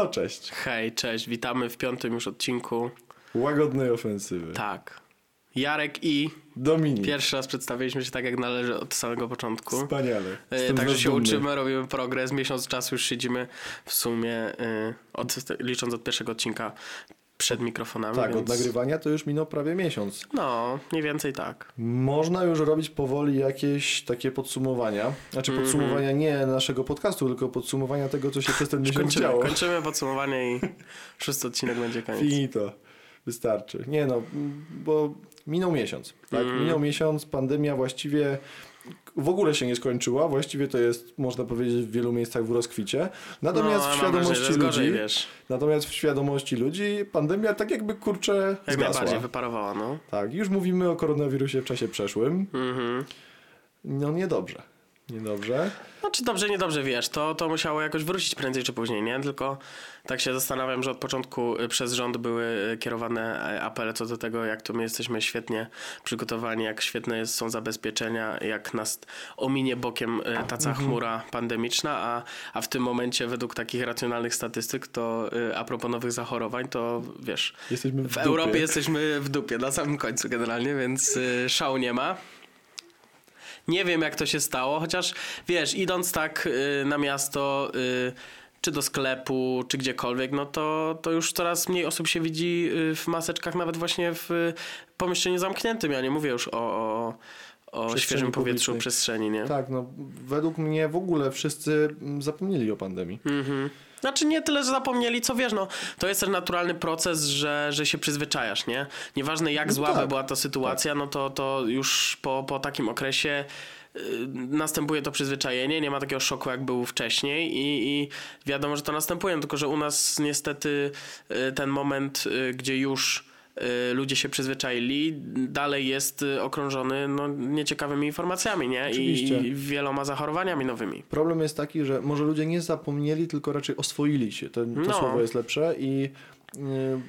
No cześć. Hej, cześć, witamy w piątym już odcinku. Łagodnej ofensywy. Tak. Jarek i Dominik. pierwszy raz przedstawiliśmy się tak jak należy od samego początku. Wspaniale. E, Jestem Także się dumny. uczymy, robimy progres. Miesiąc czasu już siedzimy w sumie, e, od, licząc od pierwszego odcinka przed mikrofonami. Tak, więc... od nagrywania to już minął prawie miesiąc. No, mniej więcej tak. Można już robić powoli jakieś takie podsumowania. Znaczy Mhm. podsumowania nie naszego podcastu, tylko podsumowania tego, co się przez ten miesiąc Kończymy, działo. kończymy podsumowanie i szósty odcinek będzie koniec. Finito. Wystarczy. Nie no, bo minął miesiąc. Tak, Mhm. minął miesiąc, pandemia właściwie w ogóle się nie skończyła. Właściwie to jest, można powiedzieć, w wielu miejscach w rozkwicie. Natomiast no, w wrażenie, świadomości gorzej, ludzi, wiesz. natomiast w świadomości ludzi pandemia tak jakby kurczę Jak zgasła. najbardziej wyparowała, no. Tak, już mówimy o koronawirusie w czasie przeszłym. Mhm. No niedobrze. Niedobrze. Znaczy dobrze, niedobrze, wiesz, to, to musiało jakoś wrócić prędzej czy później, nie? Tylko tak się zastanawiam, że od początku y, przez rząd były y, kierowane y, apele co do tego, jak to my jesteśmy świetnie przygotowani, jak świetne są zabezpieczenia, jak nas ominie bokiem taca chmura pandemiczna, a, a w tym momencie według takich racjonalnych statystyk to a propos nowych zachorowań, to wiesz, Jesteśmy w, w. Europie jesteśmy w dupie, na samym końcu generalnie, więc szału nie ma. Nie wiem, jak to się stało, chociaż wiesz, idąc tak y, na miasto, y, czy do sklepu, czy gdziekolwiek, no to, to już coraz mniej osób się widzi y, w maseczkach, nawet właśnie w pomieszczeniu zamkniętym. Ja nie mówię już o, o, o świeżym powietrzu, publicznej. przestrzeni, nie? Tak, no według mnie w ogóle wszyscy mm, zapomnieli o pandemii. Mhm. Znaczy nie tyle, że zapomnieli, co wiesz, no to jest też naturalny proces, że, że się przyzwyczajasz, nie? Nieważne jak No zła tak. była ta sytuacja, no to, to już po, po takim okresie y, następuje to przyzwyczajenie, nie ma takiego szoku jak był wcześniej i, i wiadomo, że to następuje, no tylko że u nas niestety y, ten moment, y, gdzie już ludzie się przyzwyczaili, dalej jest y, okrążony no, nieciekawymi informacjami, nie? I, Oczywiście. I wieloma zachorowaniami nowymi. Problem jest taki, że może ludzie nie zapomnieli, tylko raczej oswoili się. To, to No. słowo jest lepsze i y,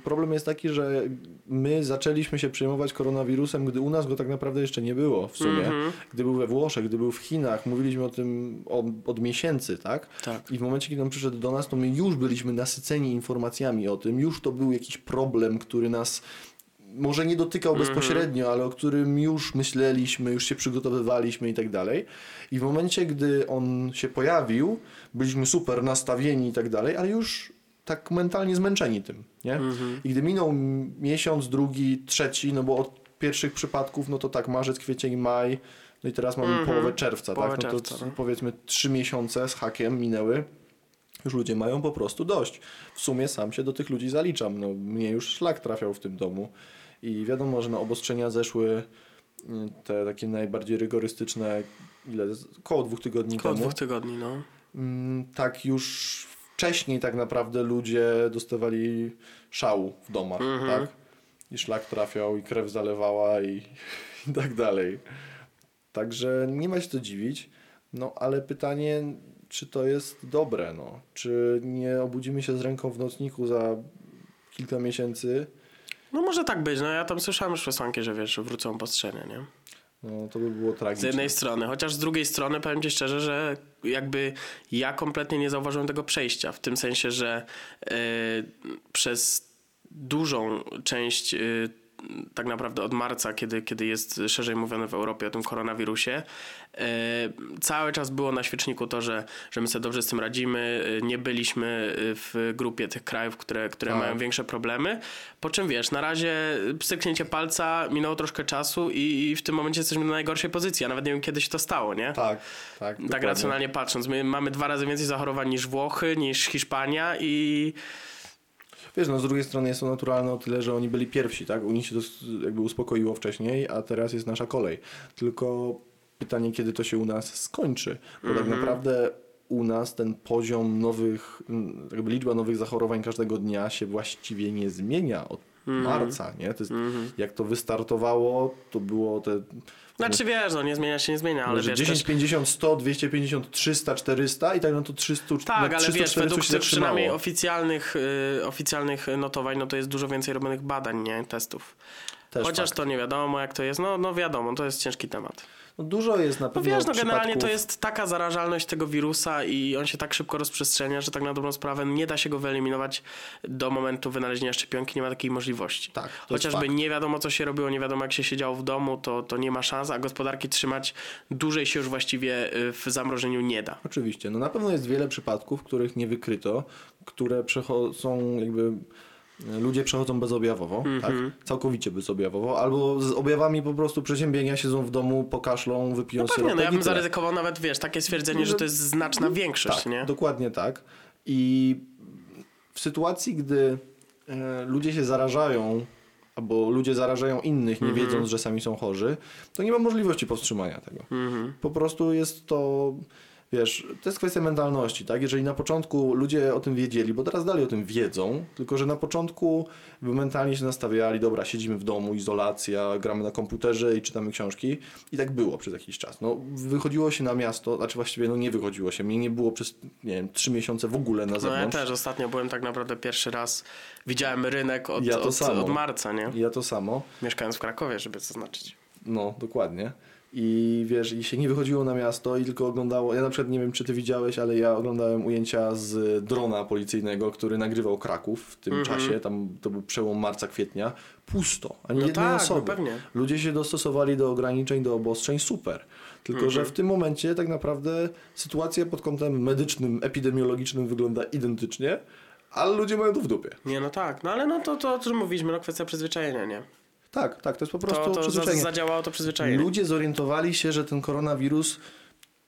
problem jest taki, że my zaczęliśmy się przejmować koronawirusem, gdy u nas go tak naprawdę jeszcze nie było w sumie. Mhm. Gdy był we Włoszech, gdy był w Chinach, mówiliśmy o tym od, od miesięcy, tak? Tak. I w momencie, kiedy on przyszedł do nas, to my już byliśmy nasyceni informacjami o tym, już to był jakiś problem, który nas może nie dotykał bezpośrednio, ale o którym już myśleliśmy, już się przygotowywaliśmy i tak dalej. I w momencie, gdy on się pojawił, byliśmy super nastawieni i tak dalej, ale już tak mentalnie zmęczeni tym, nie? I gdy minął miesiąc, drugi, trzeci, no bo od pierwszych przypadków, no to tak marzec, kwiecień, maj, no i teraz mamy połowę czerwca, Połowę tak? No czerwca, to no. powiedzmy trzy miesiące z hakiem minęły. Już ludzie mają po prostu dość. W sumie sam się do tych ludzi zaliczam. No, mnie już szlak trafiał w tym domu. I wiadomo, że na obostrzenia zeszły mm, te takie najbardziej rygorystyczne, ile? Koło dwóch tygodni Około temu. dwóch tygodni, no. Mm, Tak już wcześniej tak naprawdę ludzie dostawali szału w domach, Mhm. tak? I szlak trafiał, i krew zalewała, i, i tak dalej. Także nie ma się co dziwić. No ale pytanie, czy to jest dobre, no? Czy nie obudzimy się z ręką w nocniku za kilka miesięcy? No może tak być, no ja tam słyszałem już przesłanki, że wiesz, że wrócą obostrzenia, nie? No to by było Z tragiczne. jednej strony, chociaż z drugiej strony powiem ci szczerze, że jakby ja kompletnie nie zauważyłem tego przejścia, w tym sensie, że e, przez dużą część e, tak naprawdę od marca, kiedy, kiedy jest szerzej mówione w Europie o tym koronawirusie, e, cały czas było na świeczniku to, że, że my sobie dobrze z tym radzimy, e, nie byliśmy w grupie tych krajów, które, które Tak. mają większe problemy, po czym wiesz, na razie pstryknięcie palca, minęło troszkę czasu i, i w tym momencie jesteśmy na najgorszej pozycji, a nawet nie wiem kiedy się to stało, nie? Tak, tak. Tak racjonalnie patrząc, my mamy dwa razy więcej zachorowań niż Włochy, niż Hiszpania i Wiesz, no z drugiej strony jest to naturalne o tyle, że oni byli pierwsi, tak? U nich się to jakby uspokoiło wcześniej, a teraz jest nasza kolej. Tylko pytanie, kiedy to się u nas skończy, bo tak Mhm. naprawdę u nas ten poziom nowych, jakby liczba nowych zachorowań każdego dnia się właściwie nie zmienia od. Marca, nie? To jest, Jak to wystartowało, to było te znaczy wiesz, no nie zmienia się, nie zmienia, ale wiesz 10, też, 50, 100, 250, 300, 400 i tak na to 300, tak, na ale 300, wiesz, 400 według się tych zatrzymało. przynajmniej oficjalnych, y, oficjalnych notowań, no to jest dużo więcej robionych badań, nie? Testów. Też Chociaż fakt. to nie wiadomo jak to jest. No, no wiadomo, to jest ciężki temat. No dużo jest na No pewno wiesz, no generalnie to jest taka zarażalność tego wirusa i on się tak szybko rozprzestrzenia, że tak na dobrą sprawę nie da się go wyeliminować do momentu wynalezienia szczepionki, nie ma takiej możliwości. Tak, Chociażby nie wiadomo co się robiło, nie wiadomo jak się siedziało w domu, to, to nie ma szans, a gospodarki trzymać dłużej się już właściwie y, w zamrożeniu nie da. Oczywiście. No na pewno jest wiele przypadków, których nie wykryto, które przechodzą jakby ludzie przechodzą bezobjawowo, tak? Całkowicie bezobjawowo, albo z objawami po prostu przeziębienia siedzą w domu, pokaszlą, wypiją No pewnie, no ja bym zaryzykował nawet, wiesz, takie stwierdzenie, że to jest znaczna większość, tak, nie? dokładnie tak. I w sytuacji, gdy e, ludzie się zarażają, albo ludzie zarażają innych, nie Mhm. wiedząc, że sami są chorzy, to nie ma możliwości powstrzymania tego. Mhm. Po prostu jest to, wiesz, to jest kwestia mentalności, tak? Jeżeli na początku ludzie o tym wiedzieli, bo teraz dalej o tym wiedzą, tylko że na początku mentalnie się nastawiali, dobra, siedzimy w domu, izolacja, gramy na komputerze i czytamy książki i tak było przez jakiś czas. No, wychodziło się na miasto, znaczy właściwie no nie wychodziło się, mnie nie było przez, nie wiem, trzy miesiące w ogóle na No ja zewnątrz. też ostatnio byłem tak naprawdę pierwszy raz, widziałem rynek od, Ja od, od marca, nie? Ja to samo. Mieszkając w Krakowie, żeby zaznaczyć. No, dokładnie. I wiesz, i się nie wychodziło na miasto i tylko oglądało. Ja na przykład nie wiem, czy ty widziałeś, ale ja oglądałem ujęcia z drona policyjnego, który nagrywał Kraków w tym Mhm. czasie. Tam to był przełom marca, kwietnia. Pusto, ani No jednej tak, no osoby. pewnie. Ludzie się dostosowali do ograniczeń, do obostrzeń, super. Tylko, że Mhm. w tym momencie tak naprawdę sytuacja pod kątem medycznym, epidemiologicznym wygląda identycznie, ale ludzie mają to w dupie. Nie, no tak, no ale no to, to o czym mówiliśmy, no kwestia przyzwyczajenia, nie? Tak, tak, to jest po prostu To, to za, przyzwyczajenie. zadziałało to przyzwyczajenie. Ludzie zorientowali się, że ten koronawirus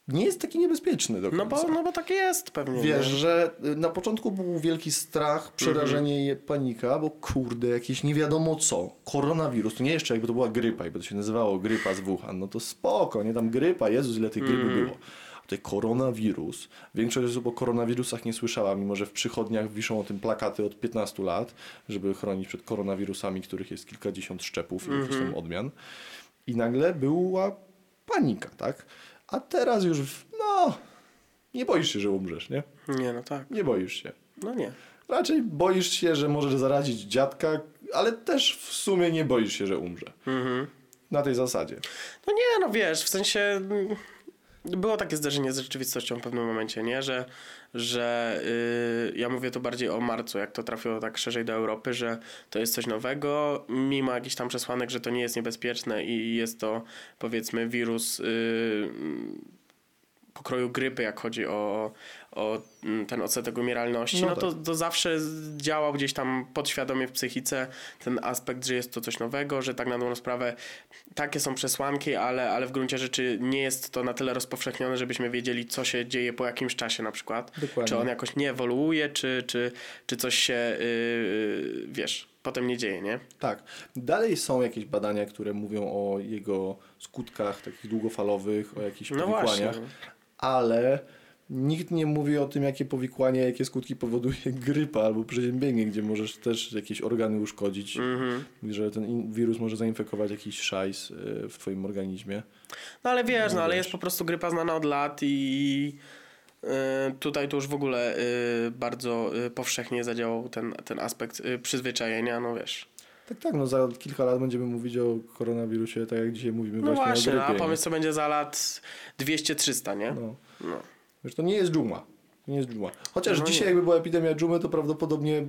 nie jest taki niebezpieczny do końca. No bo, no bo tak jest pewnie. Wiesz, nie? że y, na początku był wielki strach, przerażenie Mhm. i panika, bo kurde, jakieś nie wiadomo co. Koronawirus, to nie jeszcze jakby to była grypa, jakby to się nazywało grypa z Wuhan, no to spoko, nie tam grypa, Jezus, ile tych grypy Mhm. było. Tutaj koronawirus, większość osób o koronawirusach nie słyszała, mimo że w przychodniach wiszą o tym plakaty od 15 lat, żeby chronić przed koronawirusami, których jest kilkadziesiąt szczepów i jakichś Mhm. tam odmian. I nagle była panika, tak? A teraz już, no, nie boisz się, że umrzesz, nie? Nie, no tak. Nie boisz się. No nie. Raczej boisz się, że możesz zarazić dziadka, ale też w sumie nie boisz się, że umrze. Mhm. Na tej zasadzie. No nie, no wiesz, w sensie mm, było takie zderzenie z rzeczywistością w pewnym momencie, nie? Że, że yy, ja mówię to bardziej o marcu, jak to trafiło tak szerzej do Europy, że to jest coś nowego, mimo jakichś tam przesłanek, że to nie jest niebezpieczne i jest to powiedzmy wirus yy, pokroju grypy, jak chodzi o, o mm, ten odsetek umieralności, No no, to, tak. to zawsze działał gdzieś tam podświadomie w psychice ten aspekt, że jest to coś nowego, że tak na dobrą sprawę takie są przesłanki, ale, ale w gruncie rzeczy nie jest to na tyle rozpowszechnione, żebyśmy wiedzieli, co się dzieje po jakimś czasie na przykład. Dokładnie. Czy on jakoś nie ewoluuje, czy, czy, czy coś się, yy, wiesz, potem nie dzieje, nie? Tak. Dalej są jakieś badania, które mówią o jego skutkach takich długofalowych, o jakichś No powikłaniach, właśnie. Ale nikt nie mówi o tym, jakie powikłania, jakie skutki powoduje grypa albo przeziębienie, gdzie możesz też jakieś organy uszkodzić, Mhm. że ten wirus może zainfekować jakiś szajs y, w twoim organizmie. No ale wiesz, no, No ale jest po prostu grypa znana od lat i y, tutaj to już w ogóle y, bardzo powszechnie zadziałał ten, ten aspekt przyzwyczajenia, no wiesz. Tak, tak, no za kilka lat będziemy mówić o koronawirusie, tak jak dzisiaj mówimy No właśnie, właśnie, o no, grypie. a nie? pomysł co będzie za lat 200-300, nie? No. No. Wiesz, to nie jest dżuma. To nie jest dżuma. Chociaż No dzisiaj nie. jakby była epidemia dżumy, to prawdopodobnie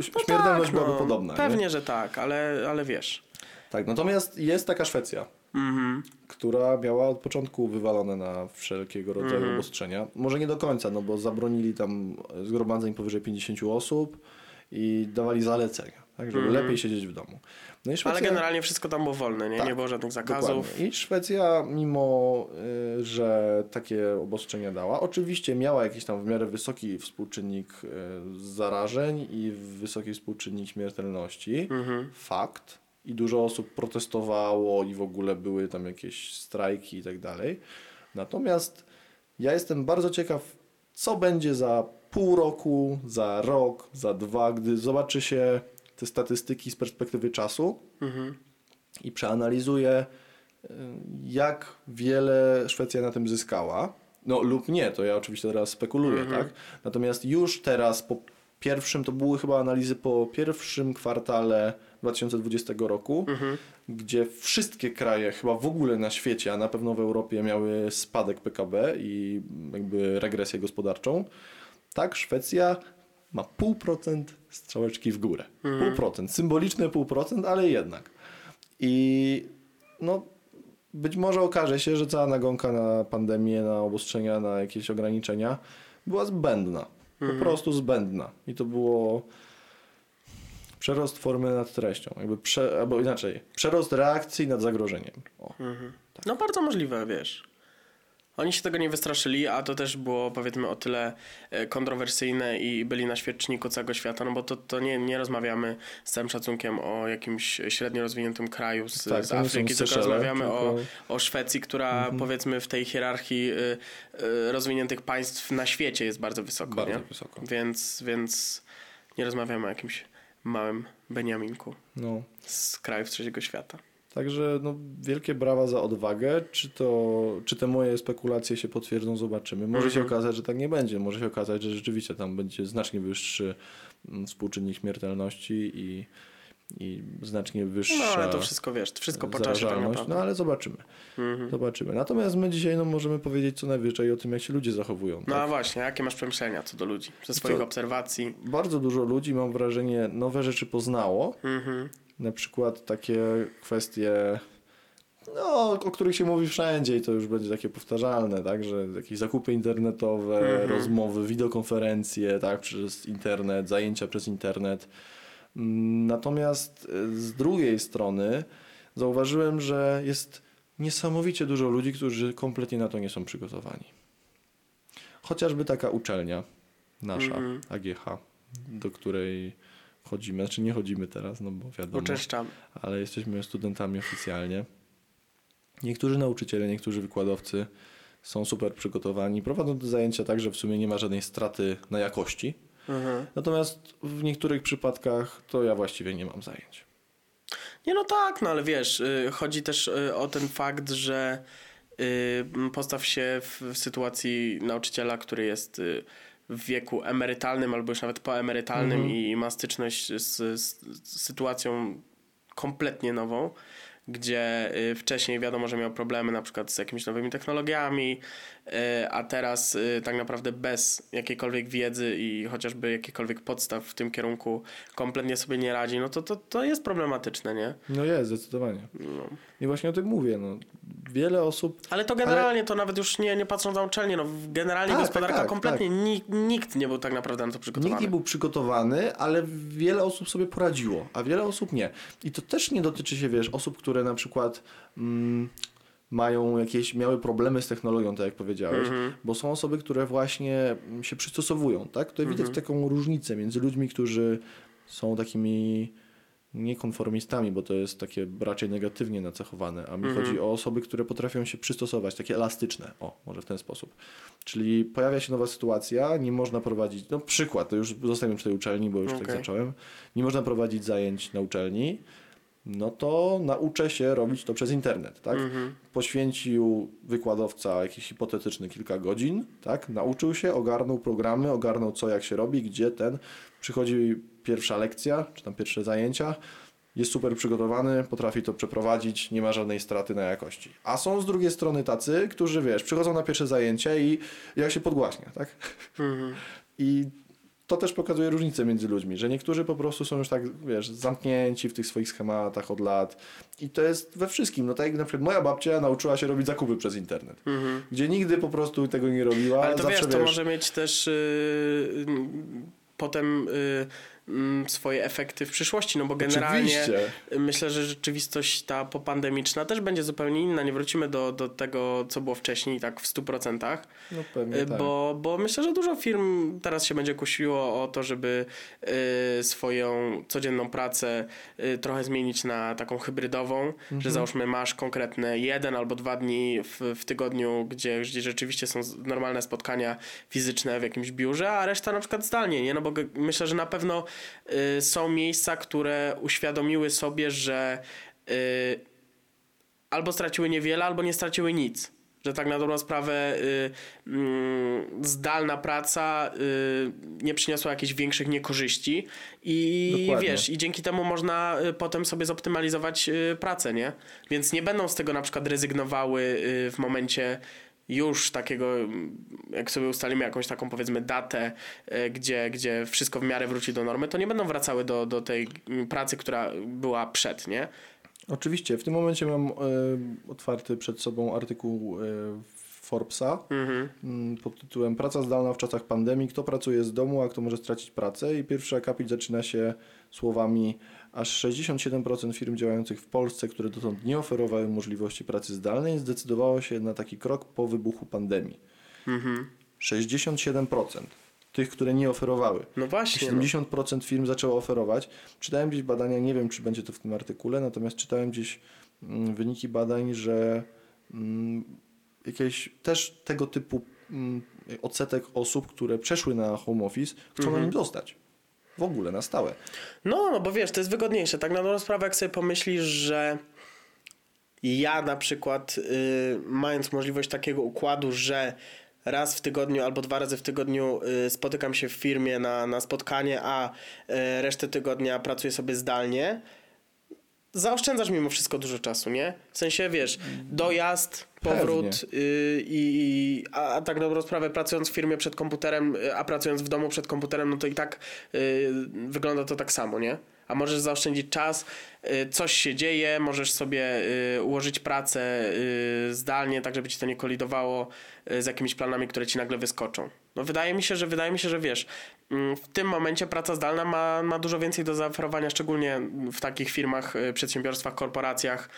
śmiertelność byłaby podobna. Nie? No Pewnie, że tak, ale, ale wiesz. Tak, natomiast jest taka Szwecja, Mhm. która miała od początku wywalone na wszelkiego rodzaju Mhm. obostrzenia. Może nie do końca, no bo zabronili tam zgromadzeń powyżej 50 osób i dawali zalecenia, tak, żeby lepiej siedzieć w domu. No Szwecja. Ale generalnie wszystko tam było wolne, nie? Tak, nie było żadnych zakazów. Dokładnie. I Szwecja, mimo y, że takie obostrzenia dała, oczywiście miała jakiś tam w miarę wysoki współczynnik y, zarażeń i wysoki współczynnik śmiertelności. Mhm. Fakt. I dużo osób protestowało i w ogóle były tam jakieś strajki i tak dalej. Natomiast ja jestem bardzo ciekaw, co będzie za pół roku, za rok, za dwa, gdy zobaczy się te statystyki z perspektywy czasu Mhm. i przeanalizuje, y, jak wiele Szwecja na tym zyskała. No lub nie, to ja oczywiście teraz spekuluję, Mhm. tak? Natomiast już teraz po pierwszym, to były chyba analizy po pierwszym kwartale 2020 roku, Mhm. gdzie wszystkie kraje chyba w ogóle na świecie, a na pewno w Europie miały spadek PKB i jakby regresję gospodarczą. Tak, Szwecja ma pół procent strzałeczki w górę. Pół procent, symboliczne pół procent, ale jednak. I no, być może okaże się, że cała nagonka na pandemię, na obostrzenia, na jakieś ograniczenia była zbędna. Po prostu zbędna. I to było przerost formy nad treścią. Jakby prze, albo inaczej, przerost reakcji nad zagrożeniem. O. No bardzo możliwe, wiesz. Oni się tego nie wystraszyli, a to też było powiedzmy o tyle e, kontrowersyjne i byli na świeczniku całego świata, no bo to, to nie, nie rozmawiamy z całym szacunkiem o jakimś średnio rozwiniętym kraju z, Tak, z Afryki, tylko rozmawiamy o, tylko- o Szwecji, która powiedzmy w tej hierarchii y, y, rozwiniętych państw na świecie jest bardzo wysoko. Bardzo nie? wysoko. Więc, więc nie rozmawiamy o jakimś małym Beniaminku No. z krajów trzeciego świata. Także no, wielkie brawa za odwagę. Czy, to, czy te moje spekulacje się potwierdzą, zobaczymy. Może się okazać, że tak nie będzie. Może się okazać, że rzeczywiście tam będzie znacznie wyższy mm, współczynnik śmiertelności i, i znacznie wyższa No ale to wszystko wiesz, wszystko po czasie tak naprawdę. No ale zobaczymy. Mhm. Zobaczymy. Natomiast my dzisiaj no, możemy powiedzieć co najwyżej o tym, jak się ludzie zachowują. No tak? a właśnie, jakie masz przemyślenia co do ludzi? Ze swoich Co? obserwacji? Bardzo dużo ludzi, mam wrażenie, nowe rzeczy poznało. Mhm. Na przykład takie kwestie, no, o których się mówi wszędzie i to już będzie takie powtarzalne, tak, że jakieś zakupy internetowe, Mhm. rozmowy, wideokonferencje, tak, przez internet, zajęcia przez internet. Mm, Natomiast y, z drugiej strony zauważyłem, że jest niesamowicie dużo ludzi, którzy kompletnie na to nie są przygotowani. Chociażby taka uczelnia nasza, Mhm. AGH, do której chodzimy, znaczy nie chodzimy teraz, no bo wiadomo, Uczęszczam. ale jesteśmy studentami oficjalnie. Niektórzy nauczyciele, niektórzy wykładowcy są super przygotowani, prowadzą te zajęcia tak, że w sumie nie ma żadnej straty na jakości. Mhm. Natomiast w niektórych przypadkach to ja właściwie nie mam zajęć. Nie no tak, no ale wiesz, y, chodzi też y, o ten fakt, że y, postaw się w, sytuacji nauczyciela, który jest w wieku emerytalnym albo już nawet poemerytalnym Mhm. i ma styczność z, z, sytuacją kompletnie nową, gdzie y, wcześniej wiadomo, że miał problemy na przykład z jakimiś nowymi technologiami, y, a teraz y, tak naprawdę bez jakiejkolwiek wiedzy i chociażby jakichkolwiek podstaw w tym kierunku kompletnie sobie nie radzi, no to, to, to jest problematyczne, nie? No jest, zdecydowanie. No. I właśnie o tym mówię. No. Wiele osób Ale to generalnie, to nawet już nie, nie patrząc na uczelnię, no generalnie Tak, gospodarka tak, tak, kompletnie Nikt, nikt nie był tak naprawdę na to przygotowany. Nikt nie był przygotowany, ale wiele osób sobie poradziło, a wiele osób nie. I to też nie dotyczy się, wiesz, osób, które na przykład mm, mają jakieś, miały problemy z technologią, tak jak powiedziałeś, Mhm. bo są osoby, które właśnie mm, się przystosowują, tak? Tutaj widać Mhm. taką różnicę między ludźmi, którzy są takimi niekonformistami, bo to jest takie raczej negatywnie nacechowane, a mi Mhm. chodzi o osoby, które potrafią się przystosować, takie elastyczne, o, może w ten sposób. Czyli pojawia się nowa sytuacja, nie można prowadzić, no przykład, to już zostawiam przy tej uczelni, bo już tak Okej. zacząłem, nie można prowadzić zajęć na uczelni, no to nauczę się robić to przez internet, tak? Mhm. Poświęcił wykładowca jakiś hipotetyczny kilka godzin, tak? Nauczył się, ogarnął programy, ogarnął co, jak się robi, gdzie ten. Przychodzi pierwsza lekcja, czy tam pierwsze zajęcia, jest super przygotowany, potrafi to przeprowadzić, nie ma żadnej straty na jakości. A są z drugiej strony tacy, którzy, wiesz, przychodzą na pierwsze zajęcia i jak się podgłaśnia, tak? Mhm. I to też pokazuje różnicę między ludźmi, że niektórzy po prostu są już tak, wiesz, zamknięci w tych swoich schematach od lat. I to jest we wszystkim. No tak jak na przykład moja babcia nauczyła się robić zakupy przez internet, Mhm. gdzie nigdy po prostu tego nie robiła. Ale to zawsze, wiesz, to może mieć też y, y, potem y, mm, swoje efekty w przyszłości, no bo generalnie Oczywiście. myślę, że rzeczywistość ta popandemiczna też będzie zupełnie inna. Nie wrócimy do, do tego, co było wcześniej, tak w 100%. No pewnie Y, tak. Bo, bo myślę, że dużo firm teraz się będzie kusiło o to, żeby y, swoją codzienną pracę y, trochę zmienić na taką hybrydową, Mhm. że załóżmy masz konkretne jeden albo dwa dni w, w tygodniu, gdzie, gdzie rzeczywiście są normalne spotkania fizyczne w jakimś biurze, a reszta na przykład zdalnie, nie? No bo myślę, że na pewno są miejsca, które uświadomiły sobie, że y, albo straciły niewiele, albo nie straciły nic. Że tak na dobrą sprawę y, mm, zdalna praca y, nie przyniosła jakichś większych niekorzyści i Dokładnie. wiesz, i dzięki temu można y, potem sobie zoptymalizować y, pracę, nie? Więc nie będą z tego na przykład rezygnowały y, w momencie już takiego, jak sobie ustalimy jakąś taką powiedzmy datę, y, gdzie, gdzie wszystko w miarę wróci do normy, to nie będą wracały do, do tej pracy, która była przed, nie? Oczywiście, w tym momencie mam e, otwarty przed sobą artykuł e, Forbesa mm, pod tytułem Praca zdalna w czasach pandemii. Kto pracuje z domu, a kto może stracić pracę? I pierwszy akapit zaczyna się słowami aż 67% firm działających w Polsce, które dotąd nie oferowały możliwości pracy zdalnej, zdecydowało się na taki krok po wybuchu pandemii. 67% tych, które nie oferowały. No właśnie. No. 70% firm zaczęło oferować. Czytałem gdzieś badania, nie wiem czy będzie to w tym artykule, natomiast czytałem gdzieś mm, wyniki badań, że mm, jakieś też tego typu mm, odsetek osób, które przeszły na home office, chcą Mhm. na nim zostać. W ogóle, na stałe. No, no bo wiesz, to jest wygodniejsze. Tak na dobrą sprawę, jak sobie pomyślisz, że ja na przykład, y, mając możliwość takiego układu, że raz w tygodniu albo dwa razy w tygodniu y, spotykam się w firmie na, na spotkanie, a y, resztę tygodnia pracuję sobie zdalnie, zaoszczędzasz mimo wszystko dużo czasu, nie? W sensie, wiesz, dojazd, powrót y, i, a, a tak dobrą sprawę pracując w firmie przed komputerem, y, a pracując w domu przed komputerem, no to i tak y, wygląda to tak samo, nie? A możesz zaoszczędzić czas, y, coś się dzieje, możesz sobie y, ułożyć pracę zdalnie, tak żeby ci to nie kolidowało z jakimiś planami, które ci nagle wyskoczą. No wydaje mi się, że wydaje mi się, że wiesz, mm, w tym momencie praca zdalna ma, ma dużo więcej do zaoferowania, szczególnie w takich firmach, y, przedsiębiorstwach, korporacjach,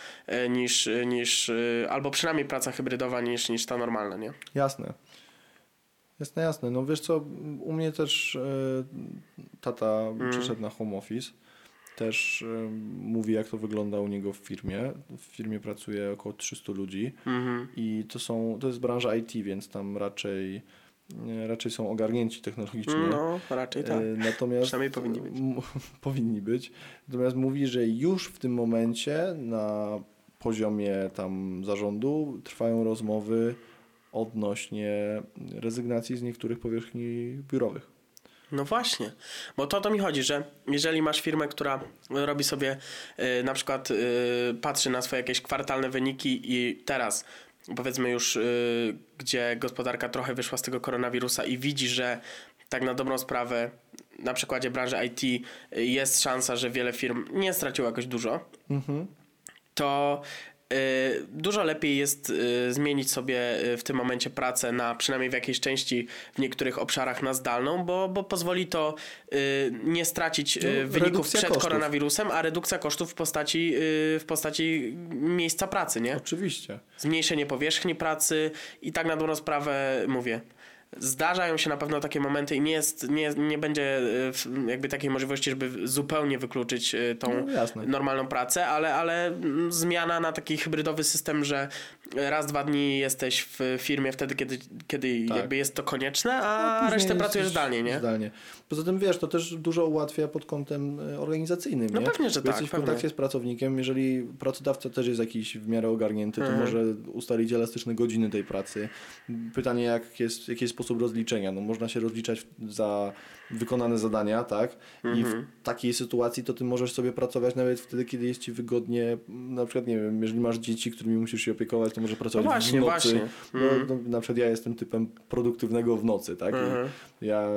y, niż, y, niż albo przynajmniej praca hybrydowa niż, niż ta normalna, nie? Jasne. Jasne, jasne. No wiesz co, u mnie też tata Mm. przyszedł na home office. Też mówi, jak to wygląda u niego w firmie. W firmie pracuje około 300 ludzi Mhm. i to są, to jest branża IT, więc tam raczej, raczej są ogarnięci technologicznie. No, raczej tak. E, Natomiast Przynajmniej powinni być. powinni być. Natomiast mówi, że już w tym momencie na poziomie tam zarządu trwają rozmowy odnośnie rezygnacji z niektórych powierzchni biurowych. No właśnie, bo to o to mi chodzi, że jeżeli masz firmę, która robi sobie y, na przykład y, patrzy na swoje jakieś kwartalne wyniki i teraz powiedzmy już y, gdzie gospodarka trochę wyszła z tego koronawirusa i widzi, że tak na dobrą sprawę na przykładzie branży IT y, jest szansa, że wiele firm nie straciło jakoś dużo, Mhm. to dużo lepiej jest y, zmienić sobie y, w tym momencie pracę na przynajmniej w jakiejś części w niektórych obszarach na zdalną, bo, bo pozwoli to nie stracić No, wyników przed kosztów. koronawirusem, a redukcja kosztów w postaci, w postaci miejsca pracy, nie? Oczywiście. Zmniejszenie powierzchni pracy i tak na dobrą sprawę mówię. Zdarzają się na pewno takie momenty i nie, jest, nie, nie będzie w- jakby takiej możliwości, żeby zupełnie wykluczyć y, tą No, normalną pracę, ale, ale mm, zmiana na taki hybrydowy system, że raz, dwa dni jesteś w firmie wtedy, kiedy, kiedy Tak. jakby jest to konieczne, A później resztę pracujesz zdalnie, nie? Zdalnie. Poza tym wiesz, to też dużo ułatwia pod kątem e, organizacyjnym. No nie? pewnie, że Bo tak, Jesteś w pewnie. kontakcie z pracownikiem, jeżeli pracodawca też jest jakiś w miarę ogarnięty, to Mhm. może ustalić elastyczne godziny tej pracy. Pytanie, jak jest, jaki jest sposób rozliczenia. No, można się rozliczać za wykonane zadania, tak? I Mhm. w takiej sytuacji to ty możesz sobie pracować nawet wtedy, kiedy jest ci wygodnie. Na przykład, nie wiem, jeżeli masz dzieci, którymi musisz się opiekować, to może pracować No właśnie, w nocy. właśnie. No, Mhm. no, na przykład ja jestem typem produktywnego w nocy, tak? I Mhm. ja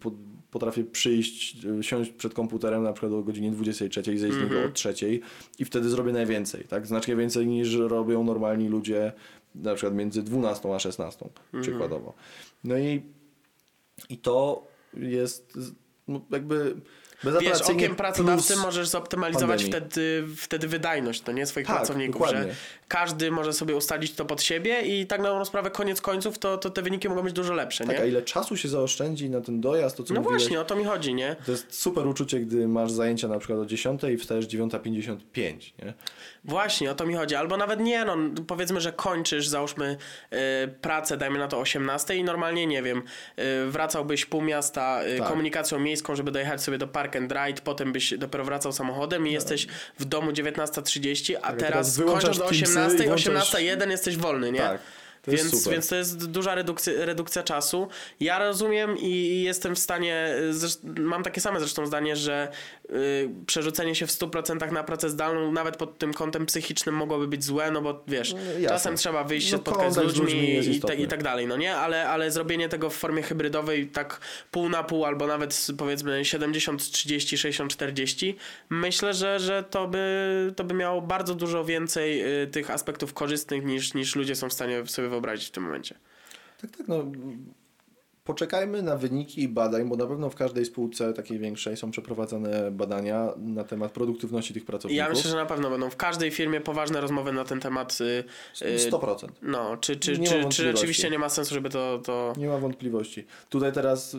po, potrafię przyjść, e, siąść przed komputerem na przykład o godzinie 23, zejść z niego Mhm. o 3 i wtedy zrobię najwięcej, tak? Znacznie więcej niż robią normalni ludzie na przykład między 12 a 16 Mhm. przykładowo. No i, i to jest no, jakby Wiesz, okiem pracodawcy możesz zoptymalizować pandemii. wtedy, wtedy wydajność, to nie swoich Tak, pracowników, dokładnie. że każdy może sobie ustalić to pod siebie i tak na dobrą sprawę koniec końców to, to te wyniki mogą być dużo lepsze, Tak, nie? a ile czasu się zaoszczędzi na ten dojazd, to co No mówiłeś, właśnie, o to mi chodzi, nie? To jest super uczucie, gdy masz zajęcia na przykład o 10 i wstajesz 9.55, nie? Właśnie, o to mi chodzi. Albo nawet nie, no powiedzmy, że kończysz, załóżmy y, pracę, dajmy na to 18 i normalnie, nie wiem, y, wracałbyś pół miasta y, Tak. komunikacją miejską, żeby dojechać sobie do Park and Ride, potem byś dopiero wracał samochodem i jesteś w domu 19.30, a Tak. a teraz, teraz kończąc do Teamsy 18, i włączasz- 18.01 jesteś wolny, nie? Tak. To Więc, więc to jest duża redukcja, redukcja czasu. Ja rozumiem i jestem w stanie, mam takie same zresztą zdanie, że y, przerzucenie się w 100% na pracę zdalną, nawet pod tym kątem psychicznym mogłoby być złe, no bo wiesz, No, jasne. czasem trzeba wyjść się No, spotkać z ludźmi, ludźmi i, istotny. i tak dalej, no nie? Ale, ale zrobienie tego w formie hybrydowej tak pół na pół, albo nawet powiedzmy 70, 30, 60, 40, myślę, że, że to, by, to by miało bardzo dużo więcej y, tych aspektów korzystnych niż, niż ludzie są w stanie sobie wyobrazić w tym momencie. Tak, tak, no. Poczekajmy na wyniki badań, bo na pewno w każdej spółce takiej większej są przeprowadzane badania na temat produktywności tych pracowników. Ja myślę, że na pewno będą w każdej firmie poważne rozmowy na ten temat. y, y, 100%. No, czy, czy, Nie czy, czy rzeczywiście nie ma sensu, żeby to. to... Nie ma wątpliwości. Tutaj teraz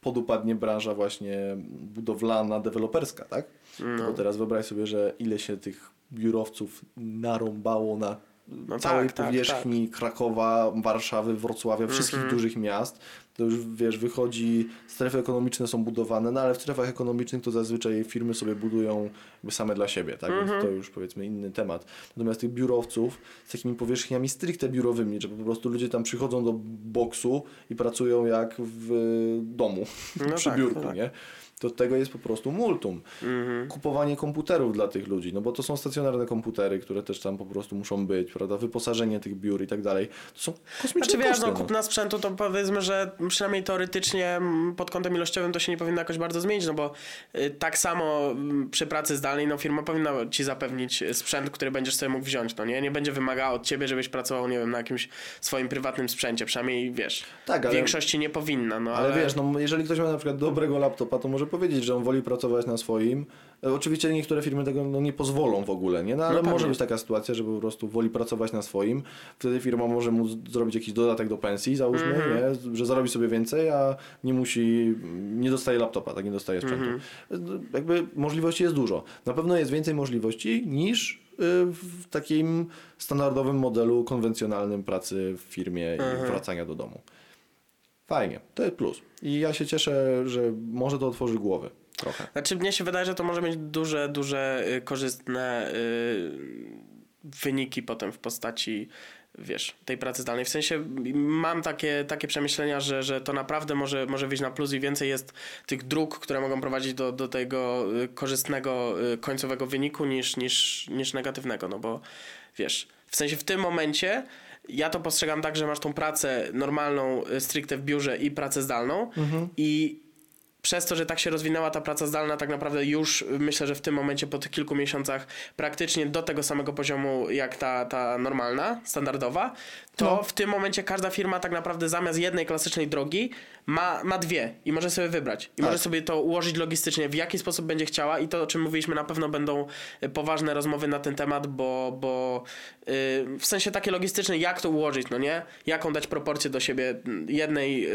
podupadnie branża właśnie budowlana, deweloperska, tak? No. Bo teraz wyobraź sobie, że ile się tych biurowców narąbało na No całej tak, tak, powierzchni Krakowa, Warszawy, Wrocławia, wszystkich Mhm. dużych miast. To już wiesz, wychodzi, strefy ekonomiczne są budowane, no ale w strefach ekonomicznych to zazwyczaj firmy sobie budują same dla siebie, tak? Mhm. Więc to już powiedzmy inny temat. Natomiast tych biurowców z takimi powierzchniami stricte biurowymi, że po prostu ludzie tam przychodzą do boksu i pracują jak w domu, No przy tak, biurku, no tak. nie? To tego jest po prostu multum. Mhm. Kupowanie komputerów dla tych ludzi, no bo to są stacjonarne komputery, które też tam po prostu muszą być, prawda? Wyposażenie tych biur i tak dalej. To są kosmiczne Znaczy wiesz, koszty, no, no. kupna sprzętu to powiedzmy, że przynajmniej teoretycznie pod kątem ilościowym to się nie powinno jakoś bardzo zmienić, no bo y, tak samo przy pracy zdalnej, no firma powinna ci zapewnić sprzęt, który będziesz sobie mógł wziąć, no nie? Nie będzie wymagała od ciebie, żebyś pracował, nie wiem, na jakimś swoim prywatnym sprzęcie, przynajmniej wiesz, Tak, w ale- większości nie powinna, no Ale ale... wiesz, no jeżeli ktoś ma na przykład dobrego laptopa, to może powiedzieć, że on woli pracować na swoim. E, Oczywiście niektóre firmy tego no, nie pozwolą w ogóle, nie? No ale No pewnie. może być taka sytuacja, że po prostu woli pracować na swoim. Wtedy firma może mu zrobić jakiś dodatek do pensji, załóżmy, Mhm. nie? że zarobi sobie więcej, a nie musi, nie dostaje laptopa, tak nie dostaje sprzętu. Mhm. E, Jakby możliwości jest dużo. Na pewno jest więcej możliwości niż y, w takim standardowym modelu konwencjonalnym pracy w firmie i Mhm. wracania do domu. Fajnie, to jest plus. I ja się cieszę, że może to otworzy głowy trochę. Znaczy mnie się wydaje, że to może mieć duże, duże y, korzystne y, wyniki potem w postaci wiesz, tej pracy zdalnej. W sensie mam takie, takie przemyślenia, że, że to naprawdę może, może wyjść na plus i więcej jest tych dróg, które mogą prowadzić do, do tego y, korzystnego końcowego wyniku niż, niż, niż negatywnego, no bo wiesz, w sensie w tym momencie ja to postrzegam tak, że masz tą pracę normalną y, stricte w biurze i pracę zdalną. I przez to, że tak się rozwinęła ta praca zdalna, tak naprawdę już myślę, że w tym momencie po tych kilku miesiącach praktycznie do tego samego poziomu jak ta, ta normalna, standardowa, to No. w tym momencie każda firma tak naprawdę zamiast jednej klasycznej drogi ma, ma dwie i może sobie wybrać. I Tak. może sobie to ułożyć logistycznie, w jaki sposób będzie chciała i to, o czym mówiliśmy, na pewno będą y, poważne rozmowy na ten temat, bo, bo y, w sensie takie logistyczne, jak to ułożyć, no nie? Jaką dać proporcję do siebie mm, jednej,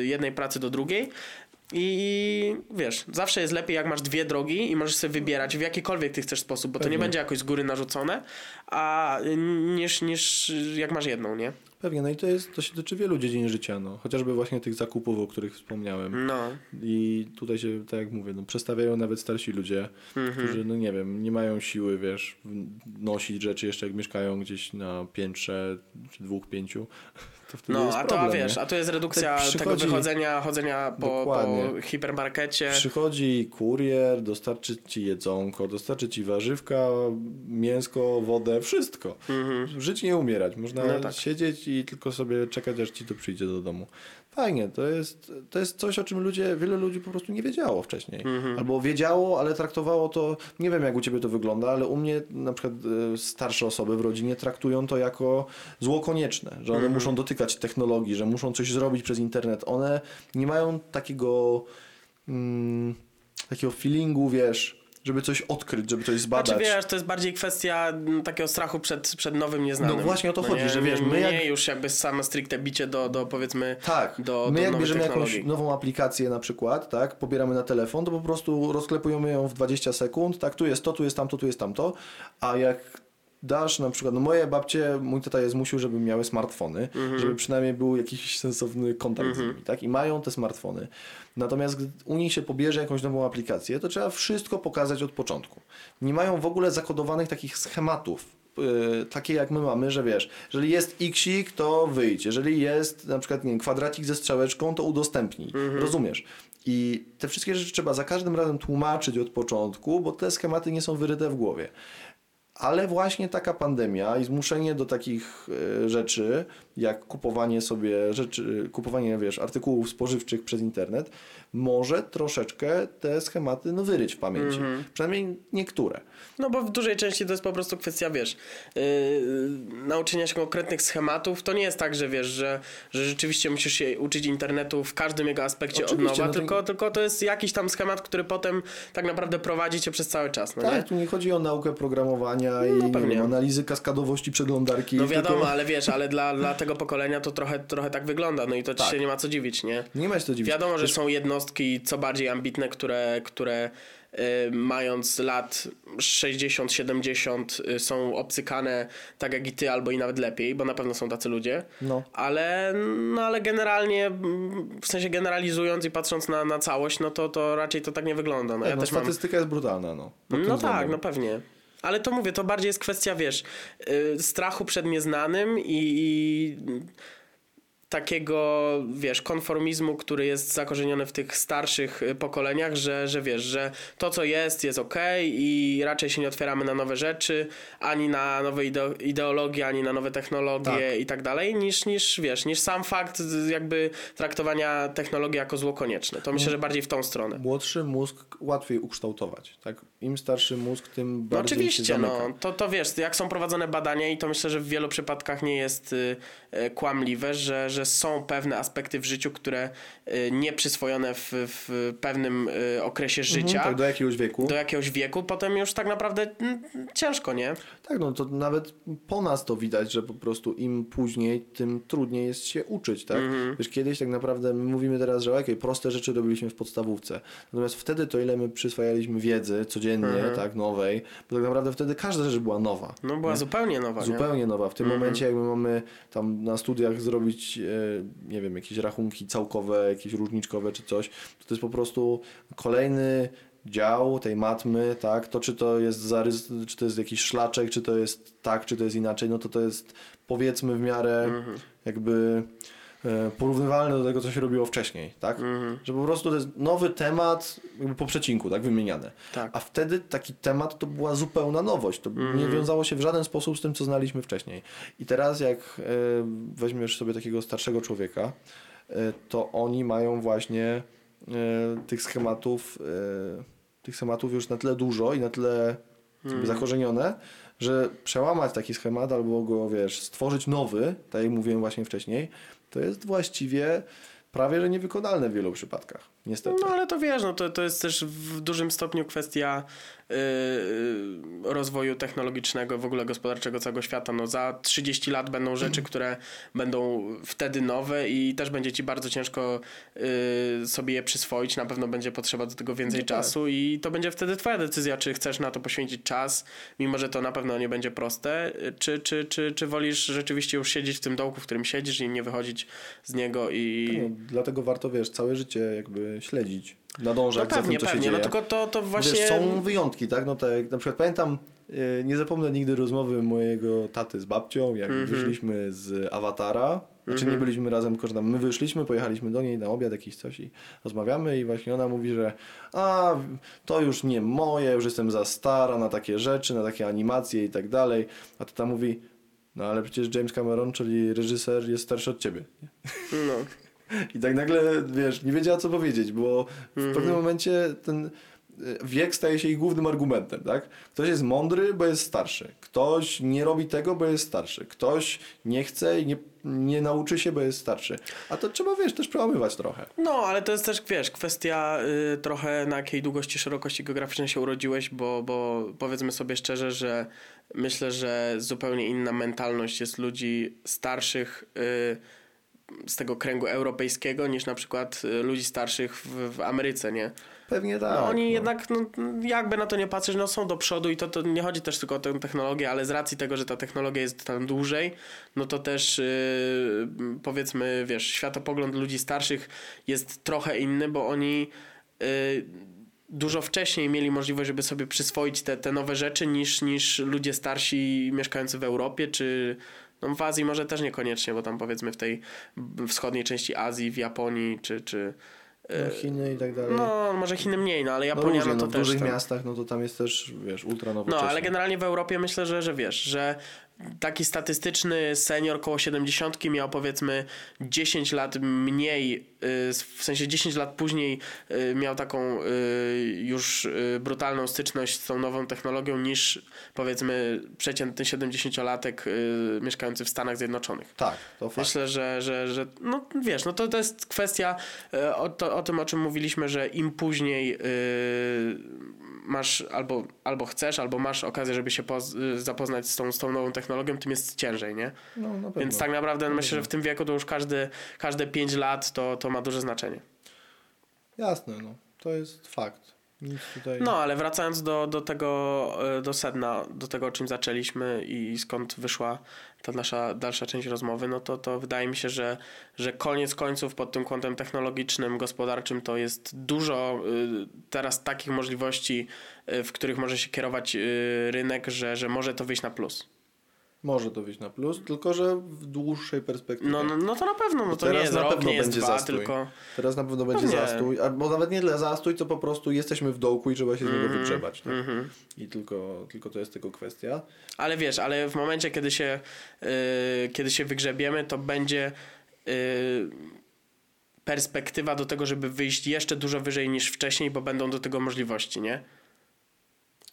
y, jednej pracy do drugiej. I wiesz, zawsze jest lepiej, jak masz dwie drogi i możesz sobie wybierać w jakikolwiek ty chcesz sposób, bo to nie Pewnie. będzie jakoś z góry narzucone, a niż, niż jak masz jedną, nie? Pewnie, no i to, jest, to się tyczy wielu dziedzin życia, no. chociażby właśnie tych zakupów, o których wspomniałem. No. I tutaj się, tak jak mówię, no, przestawiają nawet starsi ludzie, Mhm. którzy, no nie wiem, nie mają siły, wiesz, nosić rzeczy jeszcze jak mieszkają gdzieś na piętrze, czy dwóch, pięciu. To wtedy No, jest a to problem, a wiesz, nie? a tu jest redukcja tego wychodzenia, chodzenia po, po hipermarkecie. Przychodzi kurier, dostarczy ci jedzonko, dostarczy ci warzywka, mięsko, wodę, wszystko. Żyć nie umierać. Można Mhm. No tak. siedzieć i tylko sobie czekać, aż ci to przyjdzie do domu. Fajnie, to jest, to jest coś, o czym ludzie, wiele ludzi po prostu nie wiedziało wcześniej. Mhm. Albo wiedziało, ale traktowało to, nie wiem jak u ciebie to wygląda, ale u mnie na przykład e, starsze osoby w rodzinie traktują to jako zło konieczne, że one Mhm. muszą dotykać technologii, że muszą coś zrobić przez internet. One nie mają takiego mm, takiego feelingu, wiesz, żeby coś odkryć, żeby coś zbadać. Znaczy wiesz, to jest bardziej kwestia mm, takiego strachu przed, przed nowym nieznanym. No właśnie o to chodzi, nie, że wiesz, my jak- nie już jakby same stricte bicie do, do powiedzmy Tak, do, my do jak bierzemy jakąś technologii. nową aplikację na przykład, tak, pobieramy na telefon, to po prostu rozklepujemy ją w 20 sekund, tak, tu jest to, tu jest tamto, tu jest tamto, a jak dasz na przykład, no moje babcie, mój tata je zmusił, żeby miały smartfony, Mhm. żeby przynajmniej był jakiś sensowny kontakt z nimi, tak, i mają te smartfony. Natomiast gdy u nich się pobierze jakąś nową aplikację, to trzeba wszystko pokazać od początku. Nie mają w ogóle zakodowanych takich schematów, y, takie jak my mamy, że wiesz, jeżeli jest xik, to wyjdź, jeżeli jest na przykład nie wiem, kwadracik ze strzałeczką, to udostępnij. Mhm. Rozumiesz? I te wszystkie rzeczy trzeba za każdym razem tłumaczyć od początku, bo te schematy nie są wyryte w głowie. Ale właśnie taka pandemia i zmuszenie do takich e, rzeczy, jak kupowanie sobie rzeczy, kupowanie, wiesz, artykułów spożywczych przez internet, może troszeczkę te schematy no, wyryć w pamięci. Przynajmniej niektóre. No bo w dużej części to jest po prostu kwestia, wiesz, yy, nauczenia się konkretnych schematów. To nie jest tak, że wiesz, że, że rzeczywiście musisz się uczyć internetu w każdym jego aspekcie Oczywiście, od nowa, no tylko, tylko to jest jakiś tam schemat, który potem tak naprawdę prowadzi cię przez cały czas, no nie? Tak, tu nie chodzi o naukę programowania i nie pewnie. wiem, analizy kaskadowości przeglądarki. No wiadomo, tylko... ale wiesz, ale dla, dla tego pokolenia to trochę, trochę tak wygląda, no i to ci Tak. się nie ma co dziwić, nie? Nie ma się to dziwić. Wiadomo, że są jednostki co bardziej ambitne, które, które mając lat 60-70 y, są obcykane tak jak i ty, albo i nawet lepiej, bo na pewno są tacy ludzie. No. Ale, no, ale generalnie, mm, w sensie generalizując i patrząc na, na całość, no to, to raczej to tak nie wygląda. No, ja no, też mam statystyka jest brutalna. No, no tak, no pewnie. Ale to mówię, to bardziej jest kwestia, wiesz, y, strachu przed nieznanym i, i takiego, wiesz, konformizmu, który jest zakorzeniony w tych starszych y, pokoleniach, że, że wiesz, że to co jest, jest ok i raczej się nie otwieramy na nowe rzeczy, ani na nowe ideo- ideologie, ani na nowe technologie Tak. i tak dalej, niż, niż, wiesz, niż sam fakt jakby traktowania technologii jako zło konieczne. To myślę, że bardziej w tą stronę. Młodszy mózg łatwiej ukształtować. Tak? Im starszy mózg, tym No bardziej się oczywiście, zamyka. no. To, to wiesz, jak są prowadzone badania i to myślę, że w wielu przypadkach nie jest y, y, kłamliwe, że, że są pewne aspekty w życiu, które y, nie przyswojone w, w pewnym okresie życia, Mhm, tak, do jakiegoś wieku. do jakiegoś wieku, potem już tak naprawdę mm, ciężko, nie? Tak, no to nawet po nas to widać, że po prostu im później, tym trudniej jest się uczyć, tak? Mhm. Wiesz, kiedyś tak naprawdę my mówimy teraz, że okej, proste rzeczy robiliśmy w podstawówce. Natomiast wtedy to ile my przyswajaliśmy wiedzy codziennie, Mhm. tak, nowej, bo tak naprawdę wtedy każda rzecz była nowa. No była zupełnie nowa, nie? Zupełnie nowa. W tym Mhm. momencie, jak my mamy tam na studiach zrobić, e, nie wiem, jakieś rachunki całkowe, jakieś różniczkowe czy coś, to to jest po prostu kolejny dział tej matmy, tak? To czy to jest zarys, czy to jest jakiś szlaczek, czy to jest tak, czy to jest inaczej, no to to jest powiedzmy w miarę Mhm. jakby porównywalne do tego, co się robiło wcześniej, tak? Mhm. Że po prostu to jest nowy temat jakby po przecinku, tak? Wymieniane. Tak. A wtedy taki temat to była zupełna nowość. To nie wiązało się w żaden sposób z tym, co znaliśmy wcześniej. I teraz jak e, weźmiesz sobie takiego starszego człowieka, e, to oni mają właśnie e, tych schematów, e, tych schematów już na tyle dużo i na tyle jakby zakorzenione, że przełamać taki schemat albo go, wiesz, stworzyć nowy, tak jak mówiłem właśnie wcześniej, to jest właściwie prawie, że niewykonalne w wielu przypadkach. Niestety. No ale to wiesz, no to, to jest też w dużym stopniu kwestia yy, rozwoju technologicznego, w ogóle gospodarczego całego świata. No za 30 lat będą rzeczy, które będą wtedy nowe i też będzie ci bardzo ciężko yy, sobie je przyswoić. Na pewno będzie potrzeba do tego więcej No tak. czasu i to będzie wtedy twoja decyzja, czy chcesz na to poświęcić czas, mimo że to na pewno nie będzie proste, czy, czy, czy, czy wolisz rzeczywiście już siedzieć w tym dołku, w którym siedzisz i nie wychodzić z niego i... No, dlatego warto, wiesz, całe życie jakby śledzić, nadążać No pewnie, za tym, co pewnie. się No dzieje. tylko to, to właśnie... Wiesz, są wyjątki, tak? No tak, na przykład pamiętam, yy, nie zapomnę nigdy rozmowy mojego taty z babcią, jak Mhm. wyszliśmy z Awatara. Znaczy nie byliśmy razem, tylko że tam my wyszliśmy, pojechaliśmy do niej na obiad jakiś coś i rozmawiamy i właśnie ona mówi, że a, to już nie moje, już jestem za stara na takie rzeczy, na takie animacje i tak dalej. A tata mówi, no ale przecież James Cameron, czyli reżyser, jest starszy od ciebie. No. I tak nagle, wiesz, nie wiedziała co powiedzieć, bo w pewnym momencie ten e, wiek staje się ich głównym argumentem, tak? Ktoś jest mądry, bo jest starszy. Ktoś nie robi tego, bo jest starszy. Ktoś nie chce i nie, nie nauczy się, bo jest starszy. A to trzeba, wiesz, też przełamywać trochę. No, ale to jest też, wiesz, kwestia y, trochę na jakiej długości, szerokości geograficznej się urodziłeś, bo, bo powiedzmy sobie szczerze, że myślę, że zupełnie inna mentalność jest ludzi starszych y, z tego kręgu europejskiego niż na przykład y, ludzi starszych w, w Ameryce, nie? Pewnie tak. No, oni no. jednak, no, jakby na to nie patrzeć, no są do przodu i to, to nie chodzi też tylko o tę technologię, ale z racji tego, że ta technologia jest tam dłużej, no to też yy, powiedzmy, wiesz, światopogląd ludzi starszych jest trochę inny, bo oni yy, dużo wcześniej mieli możliwość, żeby sobie przyswoić te, te nowe rzeczy niż, niż ludzie starsi mieszkający w Europie, czy no w Azji może też niekoniecznie, bo tam powiedzmy w tej wschodniej części Azji, w Japonii, czy, czy no, Chiny i tak dalej. No, może Chiny mniej, no ale Japonia no, różnie, no to w też. W dużych tam... miastach, no to tam jest też, wiesz, ultra. No, ale generalnie w Europie myślę, że, że wiesz, że taki statystyczny senior koło 70 miał powiedzmy 10 lat mniej, y, w sensie 10 lat później y, miał taką y, już brutalną styczność z tą nową technologią niż powiedzmy przeciętny 70-latek mieszkający w Stanach Zjednoczonych. Tak, to fakt. Myślę, że, że, że no wiesz, no to, to jest kwestia o, to, o tym, o czym mówiliśmy, że im później masz albo, albo chcesz, albo masz okazję, żeby się zapoznać z tą, z tą nową technologią, tym jest ciężej, nie? No, na pewno. Więc tak naprawdę no, myślę, że w tym wieku to już każdy, każde 5 lat to, to ma duże znaczenie. Jasne, no. To jest fakt. Nic tutaj... No, ale wracając do, do tego, e, do sedna, do tego, o czym zaczęliśmy i skąd wyszła ta nasza dalsza część rozmowy, no to, to wydaje mi się, że, że koniec końców pod tym kątem technologicznym, gospodarczym to jest dużo y, teraz takich możliwości, y, w których może się kierować rynek, że, że może to wyjść na plus. Może to wyjść na plus, tylko że w dłuższej perspektywie. No, no, no to na pewno, no to Teraz nie jest na pewno nie jest będzie dwa, zastój. tylko... Teraz na pewno będzie no zastój, albo nawet nie tyle zastój, co po prostu jesteśmy w dołku i trzeba się z niego mm -hmm, wygrzebać. Tak? Mm -hmm. I tylko, tylko to jest tylko kwestia. Ale wiesz, ale w momencie, kiedy się, yy, kiedy się wygrzebiemy, to będzie... Yy, perspektywa do tego, żeby wyjść jeszcze dużo wyżej niż wcześniej, bo będą do tego możliwości, nie?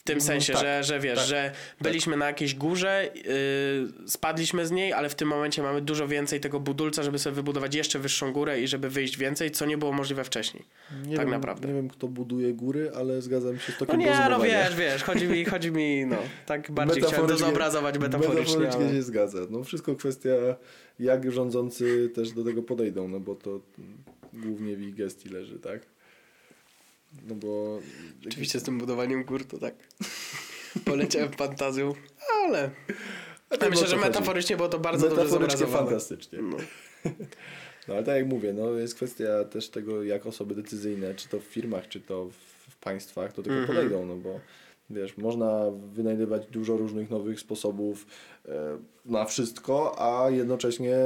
Tym no sensie, tak, że, że wiesz, tak, że byliśmy tak. na jakiejś górze, yy, spadliśmy z niej, ale w tym momencie mamy dużo więcej tego budulca, żeby sobie wybudować jeszcze wyższą górę i żeby wyjść więcej, co nie było możliwe wcześniej. Nie tak wiem, naprawdę. Nie wiem, kto buduje góry, ale zgadzam się z takim No nie, no wiesz, wiesz, chodzi mi, chodzi mi, no, tak bardziej chciałem to zobrazować metaforycznie. Metaforycznie ale... się zgadza. No wszystko kwestia, jak rządzący też do tego podejdą, no bo to głównie w ich gestii leży, tak? No bo... Oczywiście z tym budowaniem gór to tak poleciałem fantazją, ale... Ja myślę, że metaforycznie było to bardzo dobrze zobrazowane. fantastycznie. No. no ale tak jak mówię, no jest kwestia też tego, jak osoby decyzyjne, czy to w firmach, czy to w, państwach, do tego mm -hmm. podejdą, no bo wiesz, można wynajdywać dużo różnych nowych sposobów e, na wszystko, a jednocześnie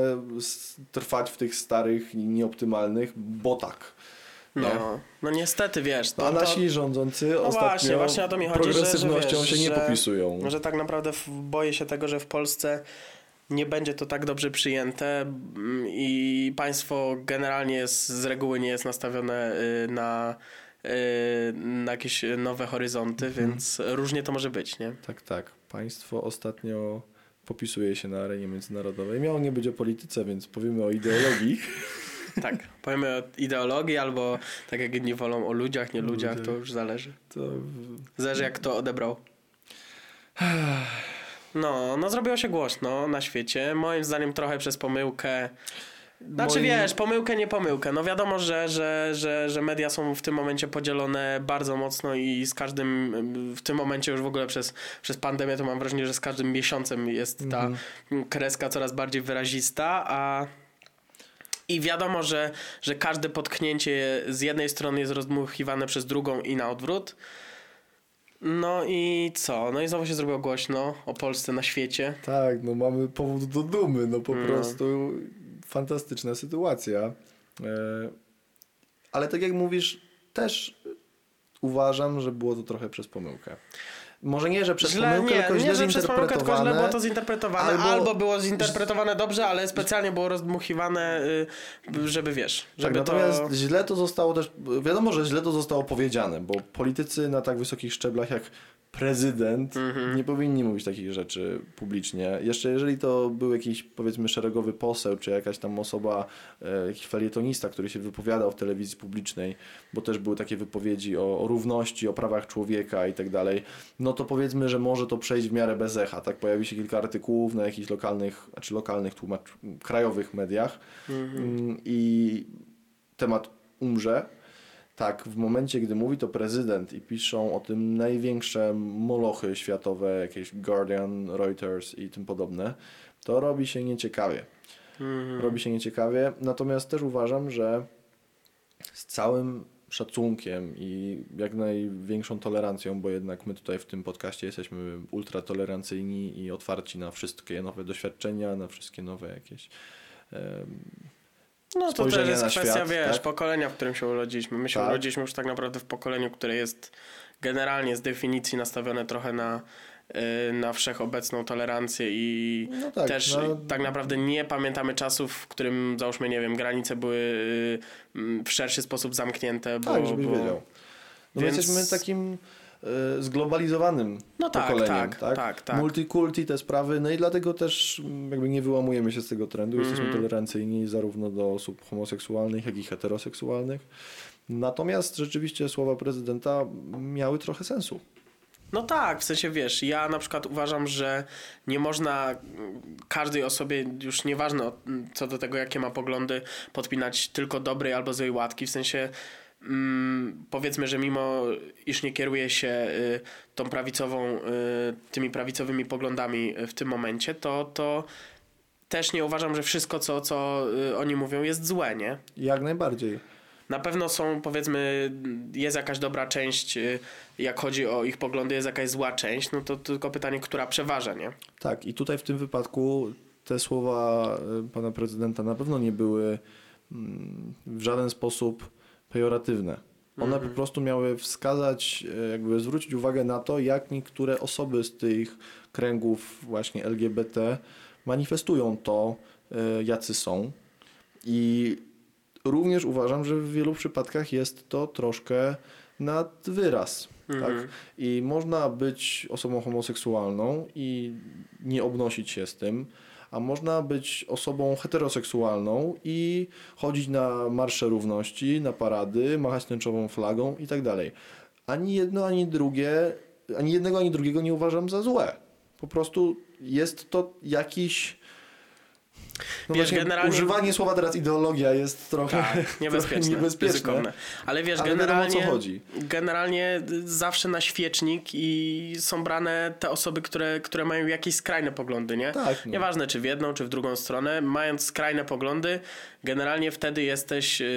trwać w tych starych i nieoptymalnych, bo tak. No, no niestety, wiesz. No, a nasi to... rządzący no ostatnio właśnie, właśnie o to mi chodzi, progresywnością że, że, wiesz, się nie popisują. Że, że tak naprawdę boję się tego, że w Polsce nie będzie to tak dobrze przyjęte mm, i państwo generalnie jest, z reguły nie jest nastawione y, na, y, na jakieś nowe horyzonty, mhm. więc różnie to może być, nie? Tak, tak. Państwo ostatnio popisuje się na arenie międzynarodowej. Miało nie być o polityce, więc powiemy o ideologii. Tak, powiemy o ideologii albo tak jak inni wolą o ludziach, nie ludziach, to już zależy. To... Zależy jak to odebrał. No, no zrobiło się głośno na świecie. Moim zdaniem trochę przez pomyłkę. Znaczy wiesz, pomyłkę, nie pomyłkę. No wiadomo, że, że, że, że media są w tym momencie podzielone bardzo mocno i z każdym, w tym momencie już w ogóle przez, przez pandemię to mam wrażenie, że z każdym miesiącem jest ta mhm. kreska coraz bardziej wyrazista, a i wiadomo, że, że każde potknięcie z jednej strony jest rozdmuchiwane przez drugą i na odwrót. No i co? No i znowu się zrobiło głośno o Polsce na świecie. Tak, no mamy powód do dumy, no po no. prostu fantastyczna sytuacja. E, ale tak jak mówisz, też uważam, że było to trochę przez pomyłkę. Może nie, że przez źle, pomyłkę, nie, tylko źle nie, że przez pomyłkę, tylko źle było to zinterpretowane. Albo, albo było zinterpretowane dobrze, ale specjalnie było rozdmuchiwane, y, żeby wiesz. Tak, żeby tak, natomiast to... źle to zostało też, wiadomo, że źle to zostało powiedziane, bo politycy na tak wysokich szczeblach jak prezydent mhm. nie powinni mówić takich rzeczy publicznie. Jeszcze jeżeli to był jakiś powiedzmy szeregowy poseł, czy jakaś tam osoba, e, jakiś felietonista, który się wypowiadał w telewizji publicznej, bo też były takie wypowiedzi o, o równości, o prawach człowieka i tak dalej, no to powiedzmy, że może to przejść w miarę bez echa. Tak pojawi się kilka artykułów na jakichś lokalnych, znaczy lokalnych tłumacz, krajowych mediach mhm. Mm, i temat umrze tak, w momencie, gdy mówi to prezydent i piszą o tym największe molochy światowe, jakieś Guardian, Reuters i tym podobne, to robi się nieciekawie. Mhm. Robi się nieciekawie, natomiast też uważam, że z całym szacunkiem i jak największą tolerancją, bo jednak my tutaj w tym podcaście jesteśmy ultratolerancyjni i otwarci na wszystkie nowe doświadczenia, na wszystkie nowe jakieś No to też jest kwestia, świat, wiesz, tak? pokolenia, w którym się urodziliśmy. My się Tak. urodziliśmy już tak naprawdę w pokoleniu, które jest generalnie z definicji nastawione trochę na, y, na wszechobecną tolerancję i No tak, też no- tak naprawdę nie pamiętamy czasów, w którym załóżmy, nie wiem, granice były y, w szerszy sposób zamknięte. Bo, Tak, żebyś bo... wiedział. No Więc- my jesteśmy takim zglobalizowanym No tak, pokoleniem, tak, tak? tak, tak. Multikulti, te sprawy, no i dlatego też mm, jakby nie wyłamujemy się z tego trendu. Jesteśmy Mhm. tolerancyjni zarówno do osób homoseksualnych, jak i heteroseksualnych. Natomiast rzeczywiście słowa prezydenta miały trochę sensu. No tak, w sensie wiesz, ja na przykład uważam, że nie można mm, każdej osobie, już nieważne co do tego, jakie ma poglądy, podpinać tylko dobrej albo złej łatki. W sensie mm, powiedzmy, że mimo iż nie kieruje się y, tą prawicową, y, tymi prawicowymi poglądami y, w tym momencie, to, to też nie uważam, że wszystko, co, co y, oni mówią, jest złe, nie? Jak najbardziej. Na pewno są, powiedzmy, jest jakaś dobra część, y, jak chodzi o ich poglądy, jest jakaś zła część, no to tylko pytanie, która przeważa, nie? Tak, i tutaj w tym wypadku te słowa e, pana prezydenta na pewno nie były mm, w żaden sposób pejoratywne. One po prostu miały wskazać, e, jakby zwrócić uwagę na to, jak niektóre osoby z tych kręgów właśnie LGBT manifestują to, e, jacy są. I również uważam, że w wielu przypadkach jest to troszkę nad wyraz. Mhm. Tak? I można być osobą homoseksualną i nie obnosić się z tym, a można być osobą heteroseksualną i chodzić na marsze równości, na parady, machać tęczową flagą i tak dalej. Ani jedno, ani drugie, ani jednego, ani drugiego nie uważam za złe. Po prostu jest to jakiś. No Wiesz, generalnie- Używanie słowa teraz ideologia jest trochę, Tak, trochę niebezpieczne, niebezpieczne. ryzykowne. Ale wiesz, Ale wiadomo, generalnie, co chodzi. generalnie zawsze na świecznik i są brane te osoby, które, które mają jakieś skrajne poglądy, nie? Tak, no. Nieważne, czy w jedną, czy w drugą stronę, mając skrajne poglądy, generalnie wtedy jesteś yy,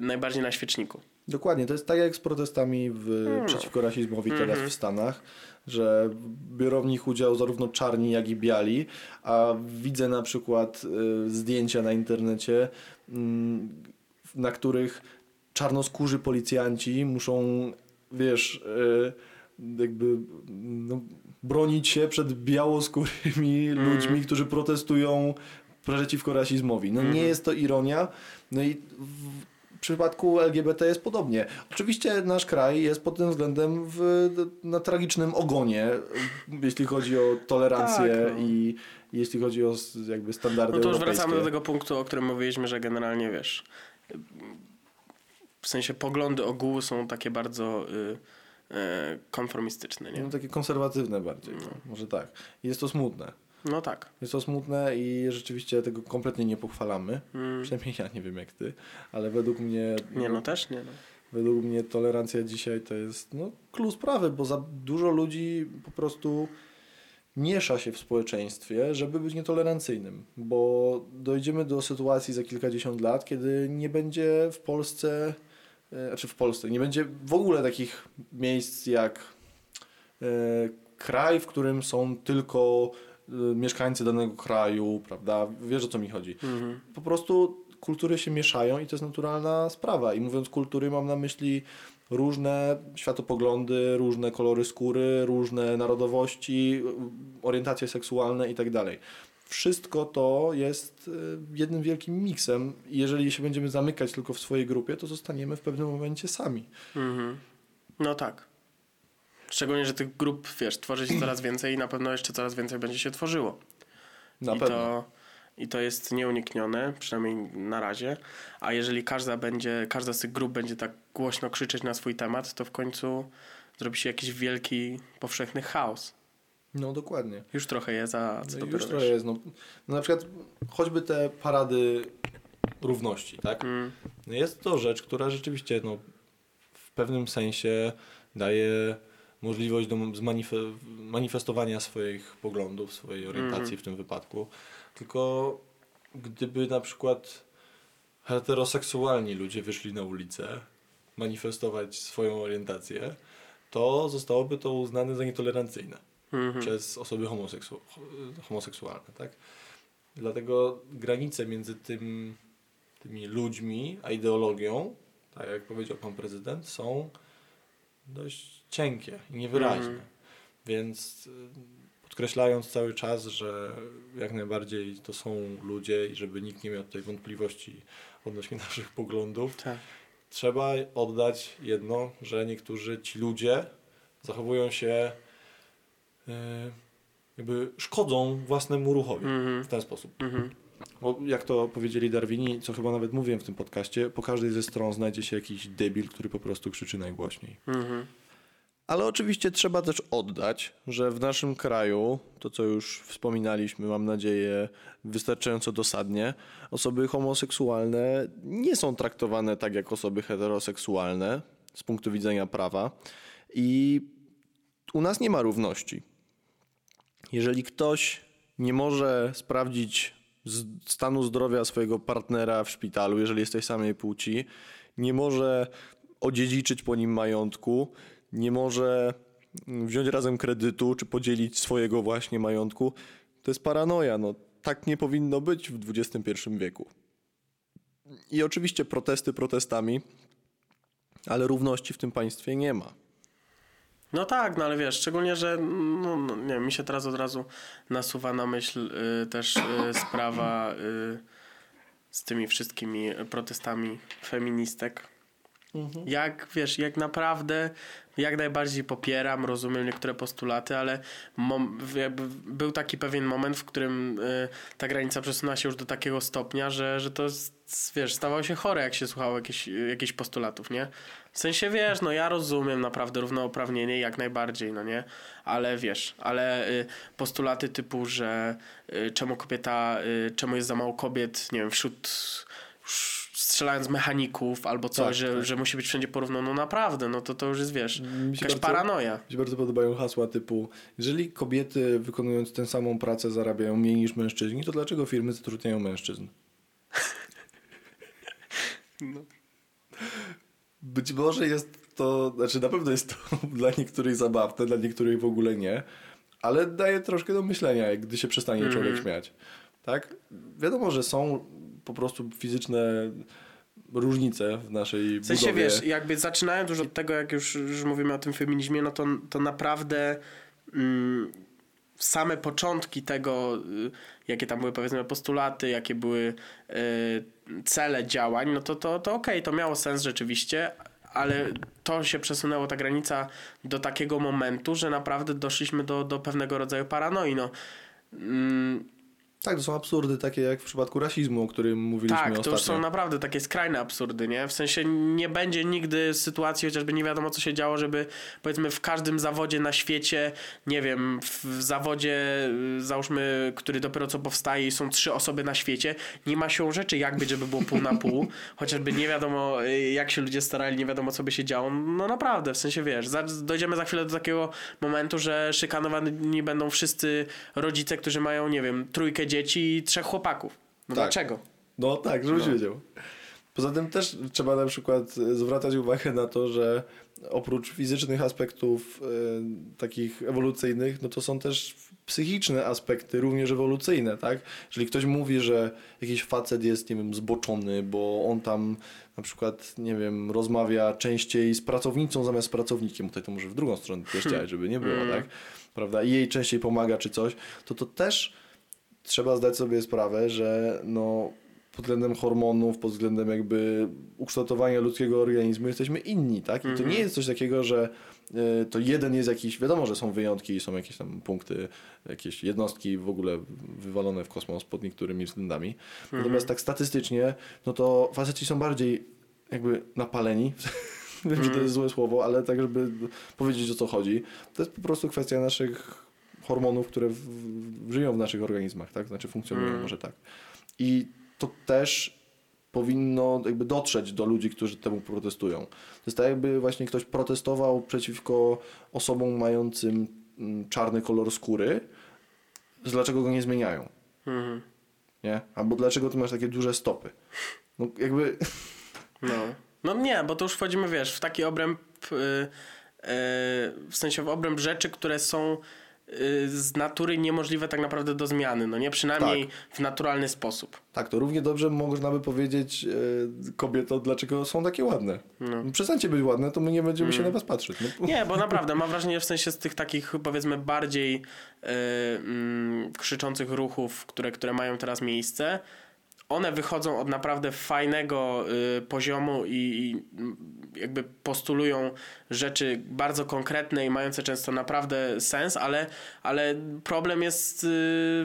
najbardziej na świeczniku. Dokładnie, to jest tak jak z protestami w, Hmm. przeciwko rasizmowi teraz Mhm. w Stanach, że biorą w nich udział zarówno czarni, jak i biali, a widzę na przykład y, zdjęcia na internecie, mm, na których czarnoskórzy policjanci muszą, wiesz, y, jakby no, bronić się przed białoskórymi Mhm. ludźmi, którzy protestują przeciwko rasizmowi. No nie Mhm. jest to ironia, no i w przypadku LGBT jest podobnie. Oczywiście nasz kraj jest pod tym względem w, na tragicznym ogonie, jeśli chodzi o tolerancję Tak, no. i jeśli chodzi o jakby standardy No to już europejskie. wracamy do tego punktu, o którym mówiliśmy, że generalnie wiesz, w sensie poglądy ogółu są takie bardzo y, y, konformistyczne, nie? No, takie konserwatywne bardziej, no. może tak. I Jest to smutne. No tak. Jest to smutne i rzeczywiście tego kompletnie nie pochwalamy. Mm. Przynajmniej ja nie wiem jak ty, ale według mnie Nie, no też nie. No. Według mnie tolerancja dzisiaj to jest no, klucz sprawy, bo za dużo ludzi po prostu miesza się w społeczeństwie, żeby być nietolerancyjnym, bo dojdziemy do sytuacji za kilkadziesiąt lat, kiedy nie będzie w Polsce, e, znaczy w Polsce, nie będzie w ogóle takich miejsc jak e, kraj, w którym są tylko mieszkańcy danego kraju, prawda? Wiesz o co mi chodzi Mhm. po prostu kultury się mieszają i to jest naturalna sprawa. I mówiąc kultury, mam na myśli różne światopoglądy, różne kolory skóry, różne narodowości, orientacje seksualne i tak dalej. Wszystko to jest y, jednym wielkim miksem. Jeżeli się będziemy zamykać tylko w swojej grupie, to zostaniemy w pewnym momencie sami. Mhm. No tak. Szczególnie, że tych grup, wiesz, tworzy się coraz więcej i na pewno jeszcze coraz więcej będzie się tworzyło. Na I pewno. to, I to jest nieuniknione, przynajmniej na razie. A jeżeli każda będzie, każda z tych grup będzie tak głośno krzyczeć na swój temat, to w końcu zrobi się jakiś wielki, powszechny chaos. No dokładnie. Już trochę jest, a co No już trochę jest. No, no na przykład choćby te parady równości, tak? Mm, No Jest to rzecz, która rzeczywiście no, w pewnym sensie daje możliwość do manifestowania swoich poglądów, swojej orientacji Mhm. w tym wypadku. Tylko gdyby na przykład heteroseksualni ludzie wyszli na ulicę, manifestować swoją orientację, to zostałoby to uznane za nietolerancyjne Mhm. przez osoby homoseksu homoseksualne, tak? Dlatego granice między tym, tymi ludźmi a ideologią, tak jak powiedział pan prezydent, są dość cienkie i niewyraźne. Mhm. Więc y, podkreślając cały czas, że jak najbardziej to są ludzie i żeby nikt nie miał tutaj wątpliwości odnośnie naszych poglądów, Tak. trzeba oddać jedno, że niektórzy ci ludzie zachowują się y, jakby szkodzą własnemu ruchowi Mhm. w ten sposób. Mhm. Bo jak to powiedzieli Darwini, co chyba nawet mówiłem w tym podcaście, po każdej ze stron znajdzie się jakiś debil, który po prostu krzyczy najgłośniej. Mhm. Ale oczywiście trzeba też oddać, że w naszym kraju, to co już wspominaliśmy, mam nadzieję, wystarczająco dosadnie, osoby homoseksualne nie są traktowane tak jak osoby heteroseksualne z punktu widzenia prawa. I u nas nie ma równości. Jeżeli ktoś nie może sprawdzić stanu zdrowia swojego partnera w szpitalu, jeżeli jest tej samej płci, nie może odziedziczyć po nim majątku, nie może mm, wziąć razem kredytu czy podzielić swojego właśnie majątku, to jest paranoja. No, tak nie powinno być w XXI wieku. I oczywiście protesty protestami, ale równości w tym państwie nie ma. No tak, no ale wiesz, szczególnie, że no, no, nie wiem, mi się teraz od razu nasuwa na myśl y, też y, sprawa y, z tymi wszystkimi protestami feministek. Jak wiesz, jak naprawdę jak najbardziej popieram, rozumiem niektóre postulaty, ale mom, był taki pewien moment, w którym y, ta granica przesunęła się już do takiego stopnia, że, że to wiesz, stawało się chore, jak się słuchało jakieś, jakichś postulatów, nie? W sensie wiesz, no ja rozumiem naprawdę równouprawnienie jak najbardziej, no nie? Ale wiesz, ale y, postulaty typu, że y, czemu kobieta, y, czemu jest za mało kobiet, nie wiem, wśród strzelając mechaników albo coś, Tak, że, tak. że musi być wszędzie porówno, no naprawdę, no to to już jest, wiesz, Mi jakaś bardzo- paranoja. Mi się bardzo podobają hasła typu jeżeli kobiety wykonując tę samą pracę zarabiają mniej niż mężczyźni, to dlaczego firmy zatrudniają mężczyzn? Być może jest to, znaczy na pewno jest to dla niektórych zabawne, dla niektórych w ogóle nie, ale daje troszkę do myślenia, gdy się przestanie człowiek śmiać. Tak? Wiadomo, że są po prostu fizyczne różnice w naszej W sensie budowie. wiesz, jakby zaczynając już od tego, jak już, już mówimy o tym feminizmie, no to, to naprawdę mm, same początki tego, y, jakie tam były powiedzmy postulaty, jakie były y, cele działań, no to, to, to okej, to miało sens rzeczywiście, ale to się przesunęło, ta granica do takiego momentu, że naprawdę doszliśmy do, do pewnego rodzaju paranoi. No. Mm, Tak, to są absurdy takie jak w przypadku rasizmu, o którym mówiliśmy tak, to ostatnio. już są naprawdę takie skrajne absurdy, nie? W sensie nie będzie nigdy sytuacji, chociażby nie wiadomo co się działo, żeby powiedzmy w każdym zawodzie na świecie, nie wiem, w, zawodzie y, załóżmy, który dopiero co powstaje i są trzy osoby na świecie, nie ma się rzeczy jak być, żeby było pół na pół, chociażby nie wiadomo y, jak się ludzie starali, nie wiadomo co by się działo, no naprawdę, w sensie wiesz, dojdziemy za chwilę do takiego momentu, że szykanowani będą wszyscy rodzice, którzy mają, nie wiem, trójkę dzieci i trzech chłopaków. No Tak. dlaczego? No tak, żebyś No. wiedział. Poza tym też trzeba na przykład e, zwracać uwagę na to, że oprócz fizycznych aspektów e, takich ewolucyjnych, no to są też psychiczne aspekty, również ewolucyjne, tak? Jeżeli ktoś mówi, że jakiś facet jest, nie wiem, zboczony, bo on tam na przykład, nie wiem, rozmawia częściej z pracownicą zamiast z pracownikiem, tutaj to może w drugą stronę też działać, żeby nie było, tak? Prawda? I jej częściej pomaga czy coś, to to też trzeba zdać sobie sprawę, że no, pod względem hormonów, pod względem jakby ukształtowania ludzkiego organizmu jesteśmy inni, tak? I to nie jest coś takiego, że y, to jeden jest jakiś, wiadomo, że są wyjątki i są jakieś tam punkty, jakieś jednostki w ogóle wywalone w kosmos pod niektórymi względami. Natomiast tak statystycznie, no to faceci są bardziej jakby napaleni. Wiem, że to jest złe słowo, ale tak, żeby powiedzieć o co chodzi. To jest po prostu kwestia naszych hormonów, które w, w, żyją w naszych organizmach, tak? Znaczy funkcjonują Mm. może tak. I to też powinno jakby dotrzeć do ludzi, którzy temu protestują. To jest tak jakby właśnie ktoś protestował przeciwko osobom mającym mm, czarny kolor skóry, dlaczego go nie zmieniają, Mhm. nie? Albo dlaczego ty masz takie duże stopy. No jakby No. No nie, bo to już wchodzimy, wiesz, w taki obręb, yy, yy, w sensie w obręb rzeczy, które są z natury niemożliwe tak naprawdę do zmiany, no nie? Przynajmniej w naturalny sposób. Tak, to równie dobrze można by powiedzieć e, kobieto, dlaczego są takie ładne. No. Przestańcie być ładne, to my nie będziemy się na was patrzeć. No, Nie, bo naprawdę mam wrażenie, w sensie z tych takich powiedzmy bardziej yy, mm, krzyczących ruchów, które, które mają teraz miejsce, one wychodzą od naprawdę fajnego y, poziomu i, i jakby postulują rzeczy bardzo konkretne i mające często naprawdę sens, ale, ale problem jest y,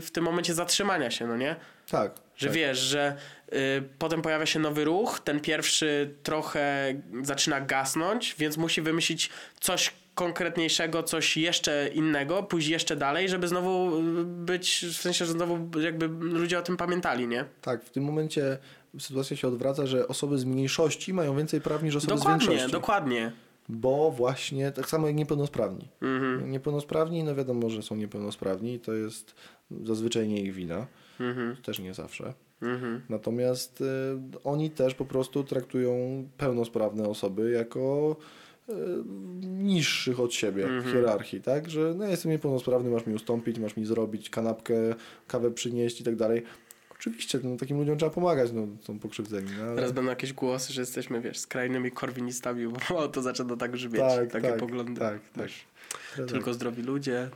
w tym momencie zatrzymania się, no nie? tak. Że tak. wiesz, że y, potem pojawia się nowy ruch, ten pierwszy trochę zaczyna gasnąć, więc musi wymyślić coś konkretniejszego, coś jeszcze innego, pójść jeszcze dalej, żeby znowu y, być, w sensie, że znowu jakby ludzie o tym pamiętali, nie? Tak, w tym momencie sytuacja się odwraca, że osoby z mniejszości mają więcej praw niż osoby z Dokładnie, większości. dokładnie. Bo właśnie, tak samo jak niepełnosprawni. Mhm, Niepełnosprawni, no wiadomo, że są niepełnosprawni to jest zazwyczaj nie ich wina. mhm, Też nie zawsze. mhm. Natomiast y, oni też po prostu traktują pełnosprawne osoby jako niższych od siebie Mhm. w hierarchii, tak? Że no, jestem niepełnosprawny, masz mi ustąpić, masz mi zrobić kanapkę, kawę przynieść i tak dalej. Oczywiście, no, takim ludziom trzeba pomagać, no, są pokrzywdzeni. No, ale... Teraz będą jakieś głosy, że jesteśmy, wiesz, skrajnymi korwinistami, bo to zaczyna tak brzmieć, Tak, takie tak, poglądy. tak, Tak. Tylko zdrowi ludzie.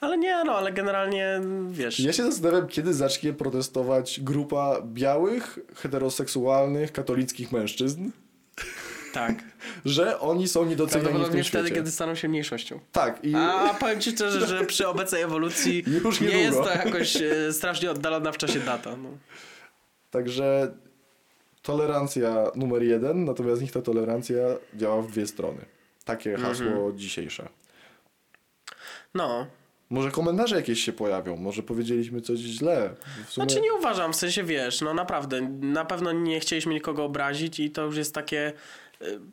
Ale nie, no, ale generalnie, wiesz... Ja się zastanawiam, kiedy zacznie protestować grupa białych, heteroseksualnych, katolickich mężczyzn, Tak. że oni są niedoceniani w tym świecie. wtedy, kiedy staną się mniejszością. Tak, i A powiem ci szczerze, że przy obecnej ewolucji Już nie jest to jakoś e, strasznie oddalona w czasie data. No. Także tolerancja numer jeden, natomiast niech ta tolerancja działa w dwie strony. Takie hasło Mhm. dzisiejsze. no. Może komentarze jakieś się pojawią, może powiedzieliśmy coś źle. W sumie... Znaczy nie uważam, w sensie wiesz, no naprawdę, na pewno nie chcieliśmy nikogo obrazić i to już jest takie,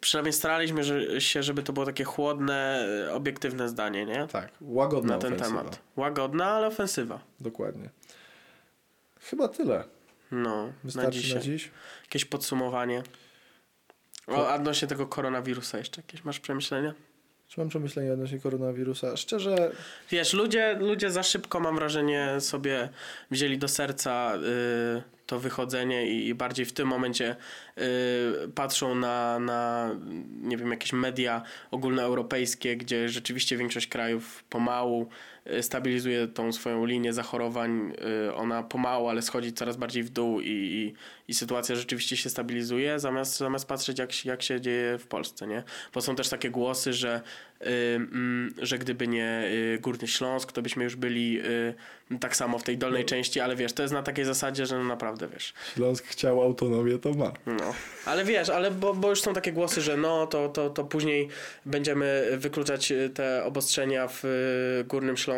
przynajmniej staraliśmy że, się, żeby to było takie chłodne, e, obiektywne zdanie, nie? Tak, łagodna Na ten ofensywa. temat. Łagodna, ale ofensywa. Dokładnie. Chyba tyle. No, na Wystarczy dzisiaj. na dziś. Jakieś podsumowanie. O, odnośnie tego koronawirusa jeszcze jakieś masz przemyślenia? Czy mam przemyślenia odnośnie koronawirusa? Szczerze, Wiesz, ludzie, ludzie za szybko, mam wrażenie, sobie wzięli do serca y, to wychodzenie i, i bardziej w tym momencie y, patrzą na, na, nie wiem, jakieś media ogólnoeuropejskie, gdzie rzeczywiście większość krajów pomału stabilizuje tą swoją linię zachorowań. Y, ona pomału, ale schodzi coraz bardziej w dół i, i, i sytuacja rzeczywiście się stabilizuje, zamiast, zamiast patrzeć, jak, się- jak się dzieje w Polsce, nie? Bo są też takie głosy, że, y, mm, że gdyby nie y, Górny Śląsk, to byśmy już byli y, tak samo w tej dolnej części, ale wiesz, to jest na takiej zasadzie, że no naprawdę, wiesz, Śląsk chciał autonomię, to ma. no. Ale wiesz, ale bo, bo już są takie głosy, że no, to, to, to później będziemy wykluczać y, te obostrzenia w y, Górnym Śląsku.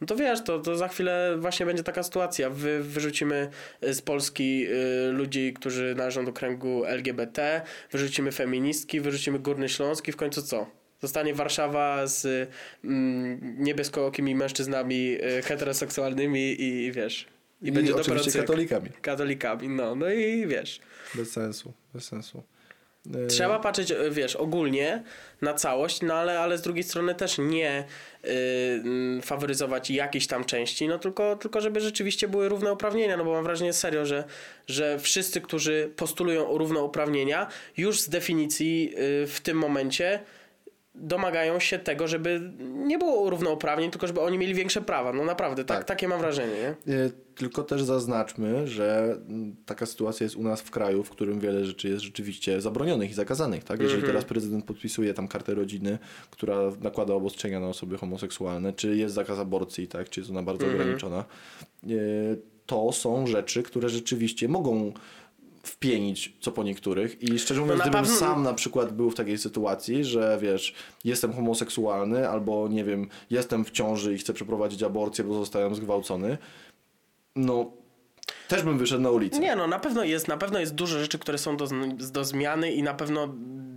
No to wiesz, to, to za chwilę właśnie będzie taka sytuacja. Wy, wyrzucimy z Polski y, ludzi, którzy należą do kręgu LGBT, wyrzucimy feministki, wyrzucimy Górny Śląsk i w końcu co? Zostanie Warszawa z mm, niebieskookymi mężczyznami y, heteroseksualnymi i, i wiesz... I, I, będzie oczywiście katolikami. Katolikami, no, no i wiesz. Bez sensu, bez sensu. E, Trzeba patrzeć, e, wiesz, ogólnie na całość, no ale, ale z drugiej strony też nie y, mm, faworyzować jakiejś tam części, no tylko, tylko żeby rzeczywiście były równe uprawnienia, no bo mam wrażenie serio, że, że wszyscy, którzy postulują o równe uprawnienia, już z definicji y, w tym momencie domagają się tego, żeby nie było równouprawnień, tylko żeby oni mieli większe prawa. No naprawdę, tak, Tak. takie mam wrażenie, nie? E, Tylko też zaznaczmy, że mm, taka sytuacja jest u nas w kraju, w którym wiele rzeczy jest rzeczywiście zabronionych i zakazanych. Tak? Jeżeli Mhm. teraz prezydent podpisuje tam kartę rodziny, która nakłada obostrzenia na osoby homoseksualne, czy jest zakaz aborcji, tak? czy jest ona bardzo Mhm. ograniczona, e, to są rzeczy, które rzeczywiście mogą wpienić co po niektórych. I szczerze mówiąc, No gdybym pewno- sam na przykład był w takiej sytuacji, że wiesz, jestem homoseksualny albo nie wiem, jestem w ciąży i chcę przeprowadzić aborcję, bo zostałem zgwałcony, no też bym wyszedł na ulicę. Nie, no na pewno jest, na pewno jest dużo rzeczy, które są do, do zmiany i na pewno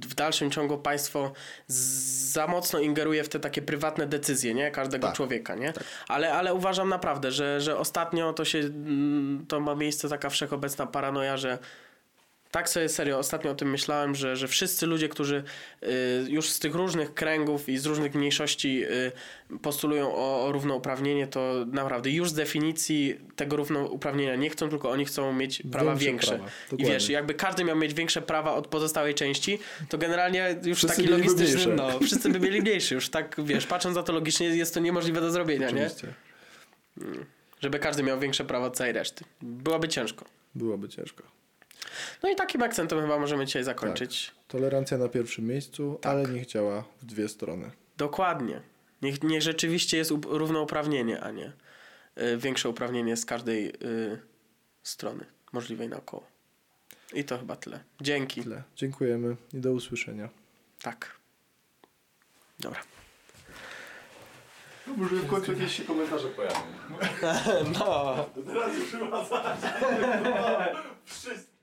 w dalszym ciągu państwo za mocno ingeruje w te takie prywatne decyzje, nie? Każdego Tak. człowieka, nie? Ale, ale uważam naprawdę, że, że ostatnio to się, mm, to ma miejsce taka wszechobecna paranoja, że Tak sobie serio ostatnio o tym myślałem, że, że wszyscy ludzie, którzy y, już z tych różnych kręgów i z różnych mniejszości y, postulują o, o równouprawnienie, to naprawdę już z definicji tego równouprawnienia nie chcą, tylko oni chcą mieć prawa Większe większe. prawa, I wiesz, jakby każdy miał mieć większe prawa od pozostałej części, to generalnie już Wszyscy taki logistyczny, no, wszyscy by mieli mniejszy. Już tak, wiesz, patrząc na to logicznie, jest to niemożliwe do zrobienia, nie? Oczywiście. Żeby każdy miał większe prawa od całej reszty. Byłoby ciężko. Byłoby ciężko. No i takim akcentem chyba możemy dzisiaj zakończyć. Tolerancja na pierwszym miejscu, Tak. ale niech działa w dwie strony. Dokładnie. Niech, niech rzeczywiście jest up- równouprawnienie, a nie y, większe uprawnienie z każdej y, strony możliwej naokoło. I to chyba tyle. Dzięki. Tyle. Dziękujemy i do usłyszenia. Tak. Dobra. Może w końcu jakieś się komentarze pojawią. No. Teraz już chyba Wszyscy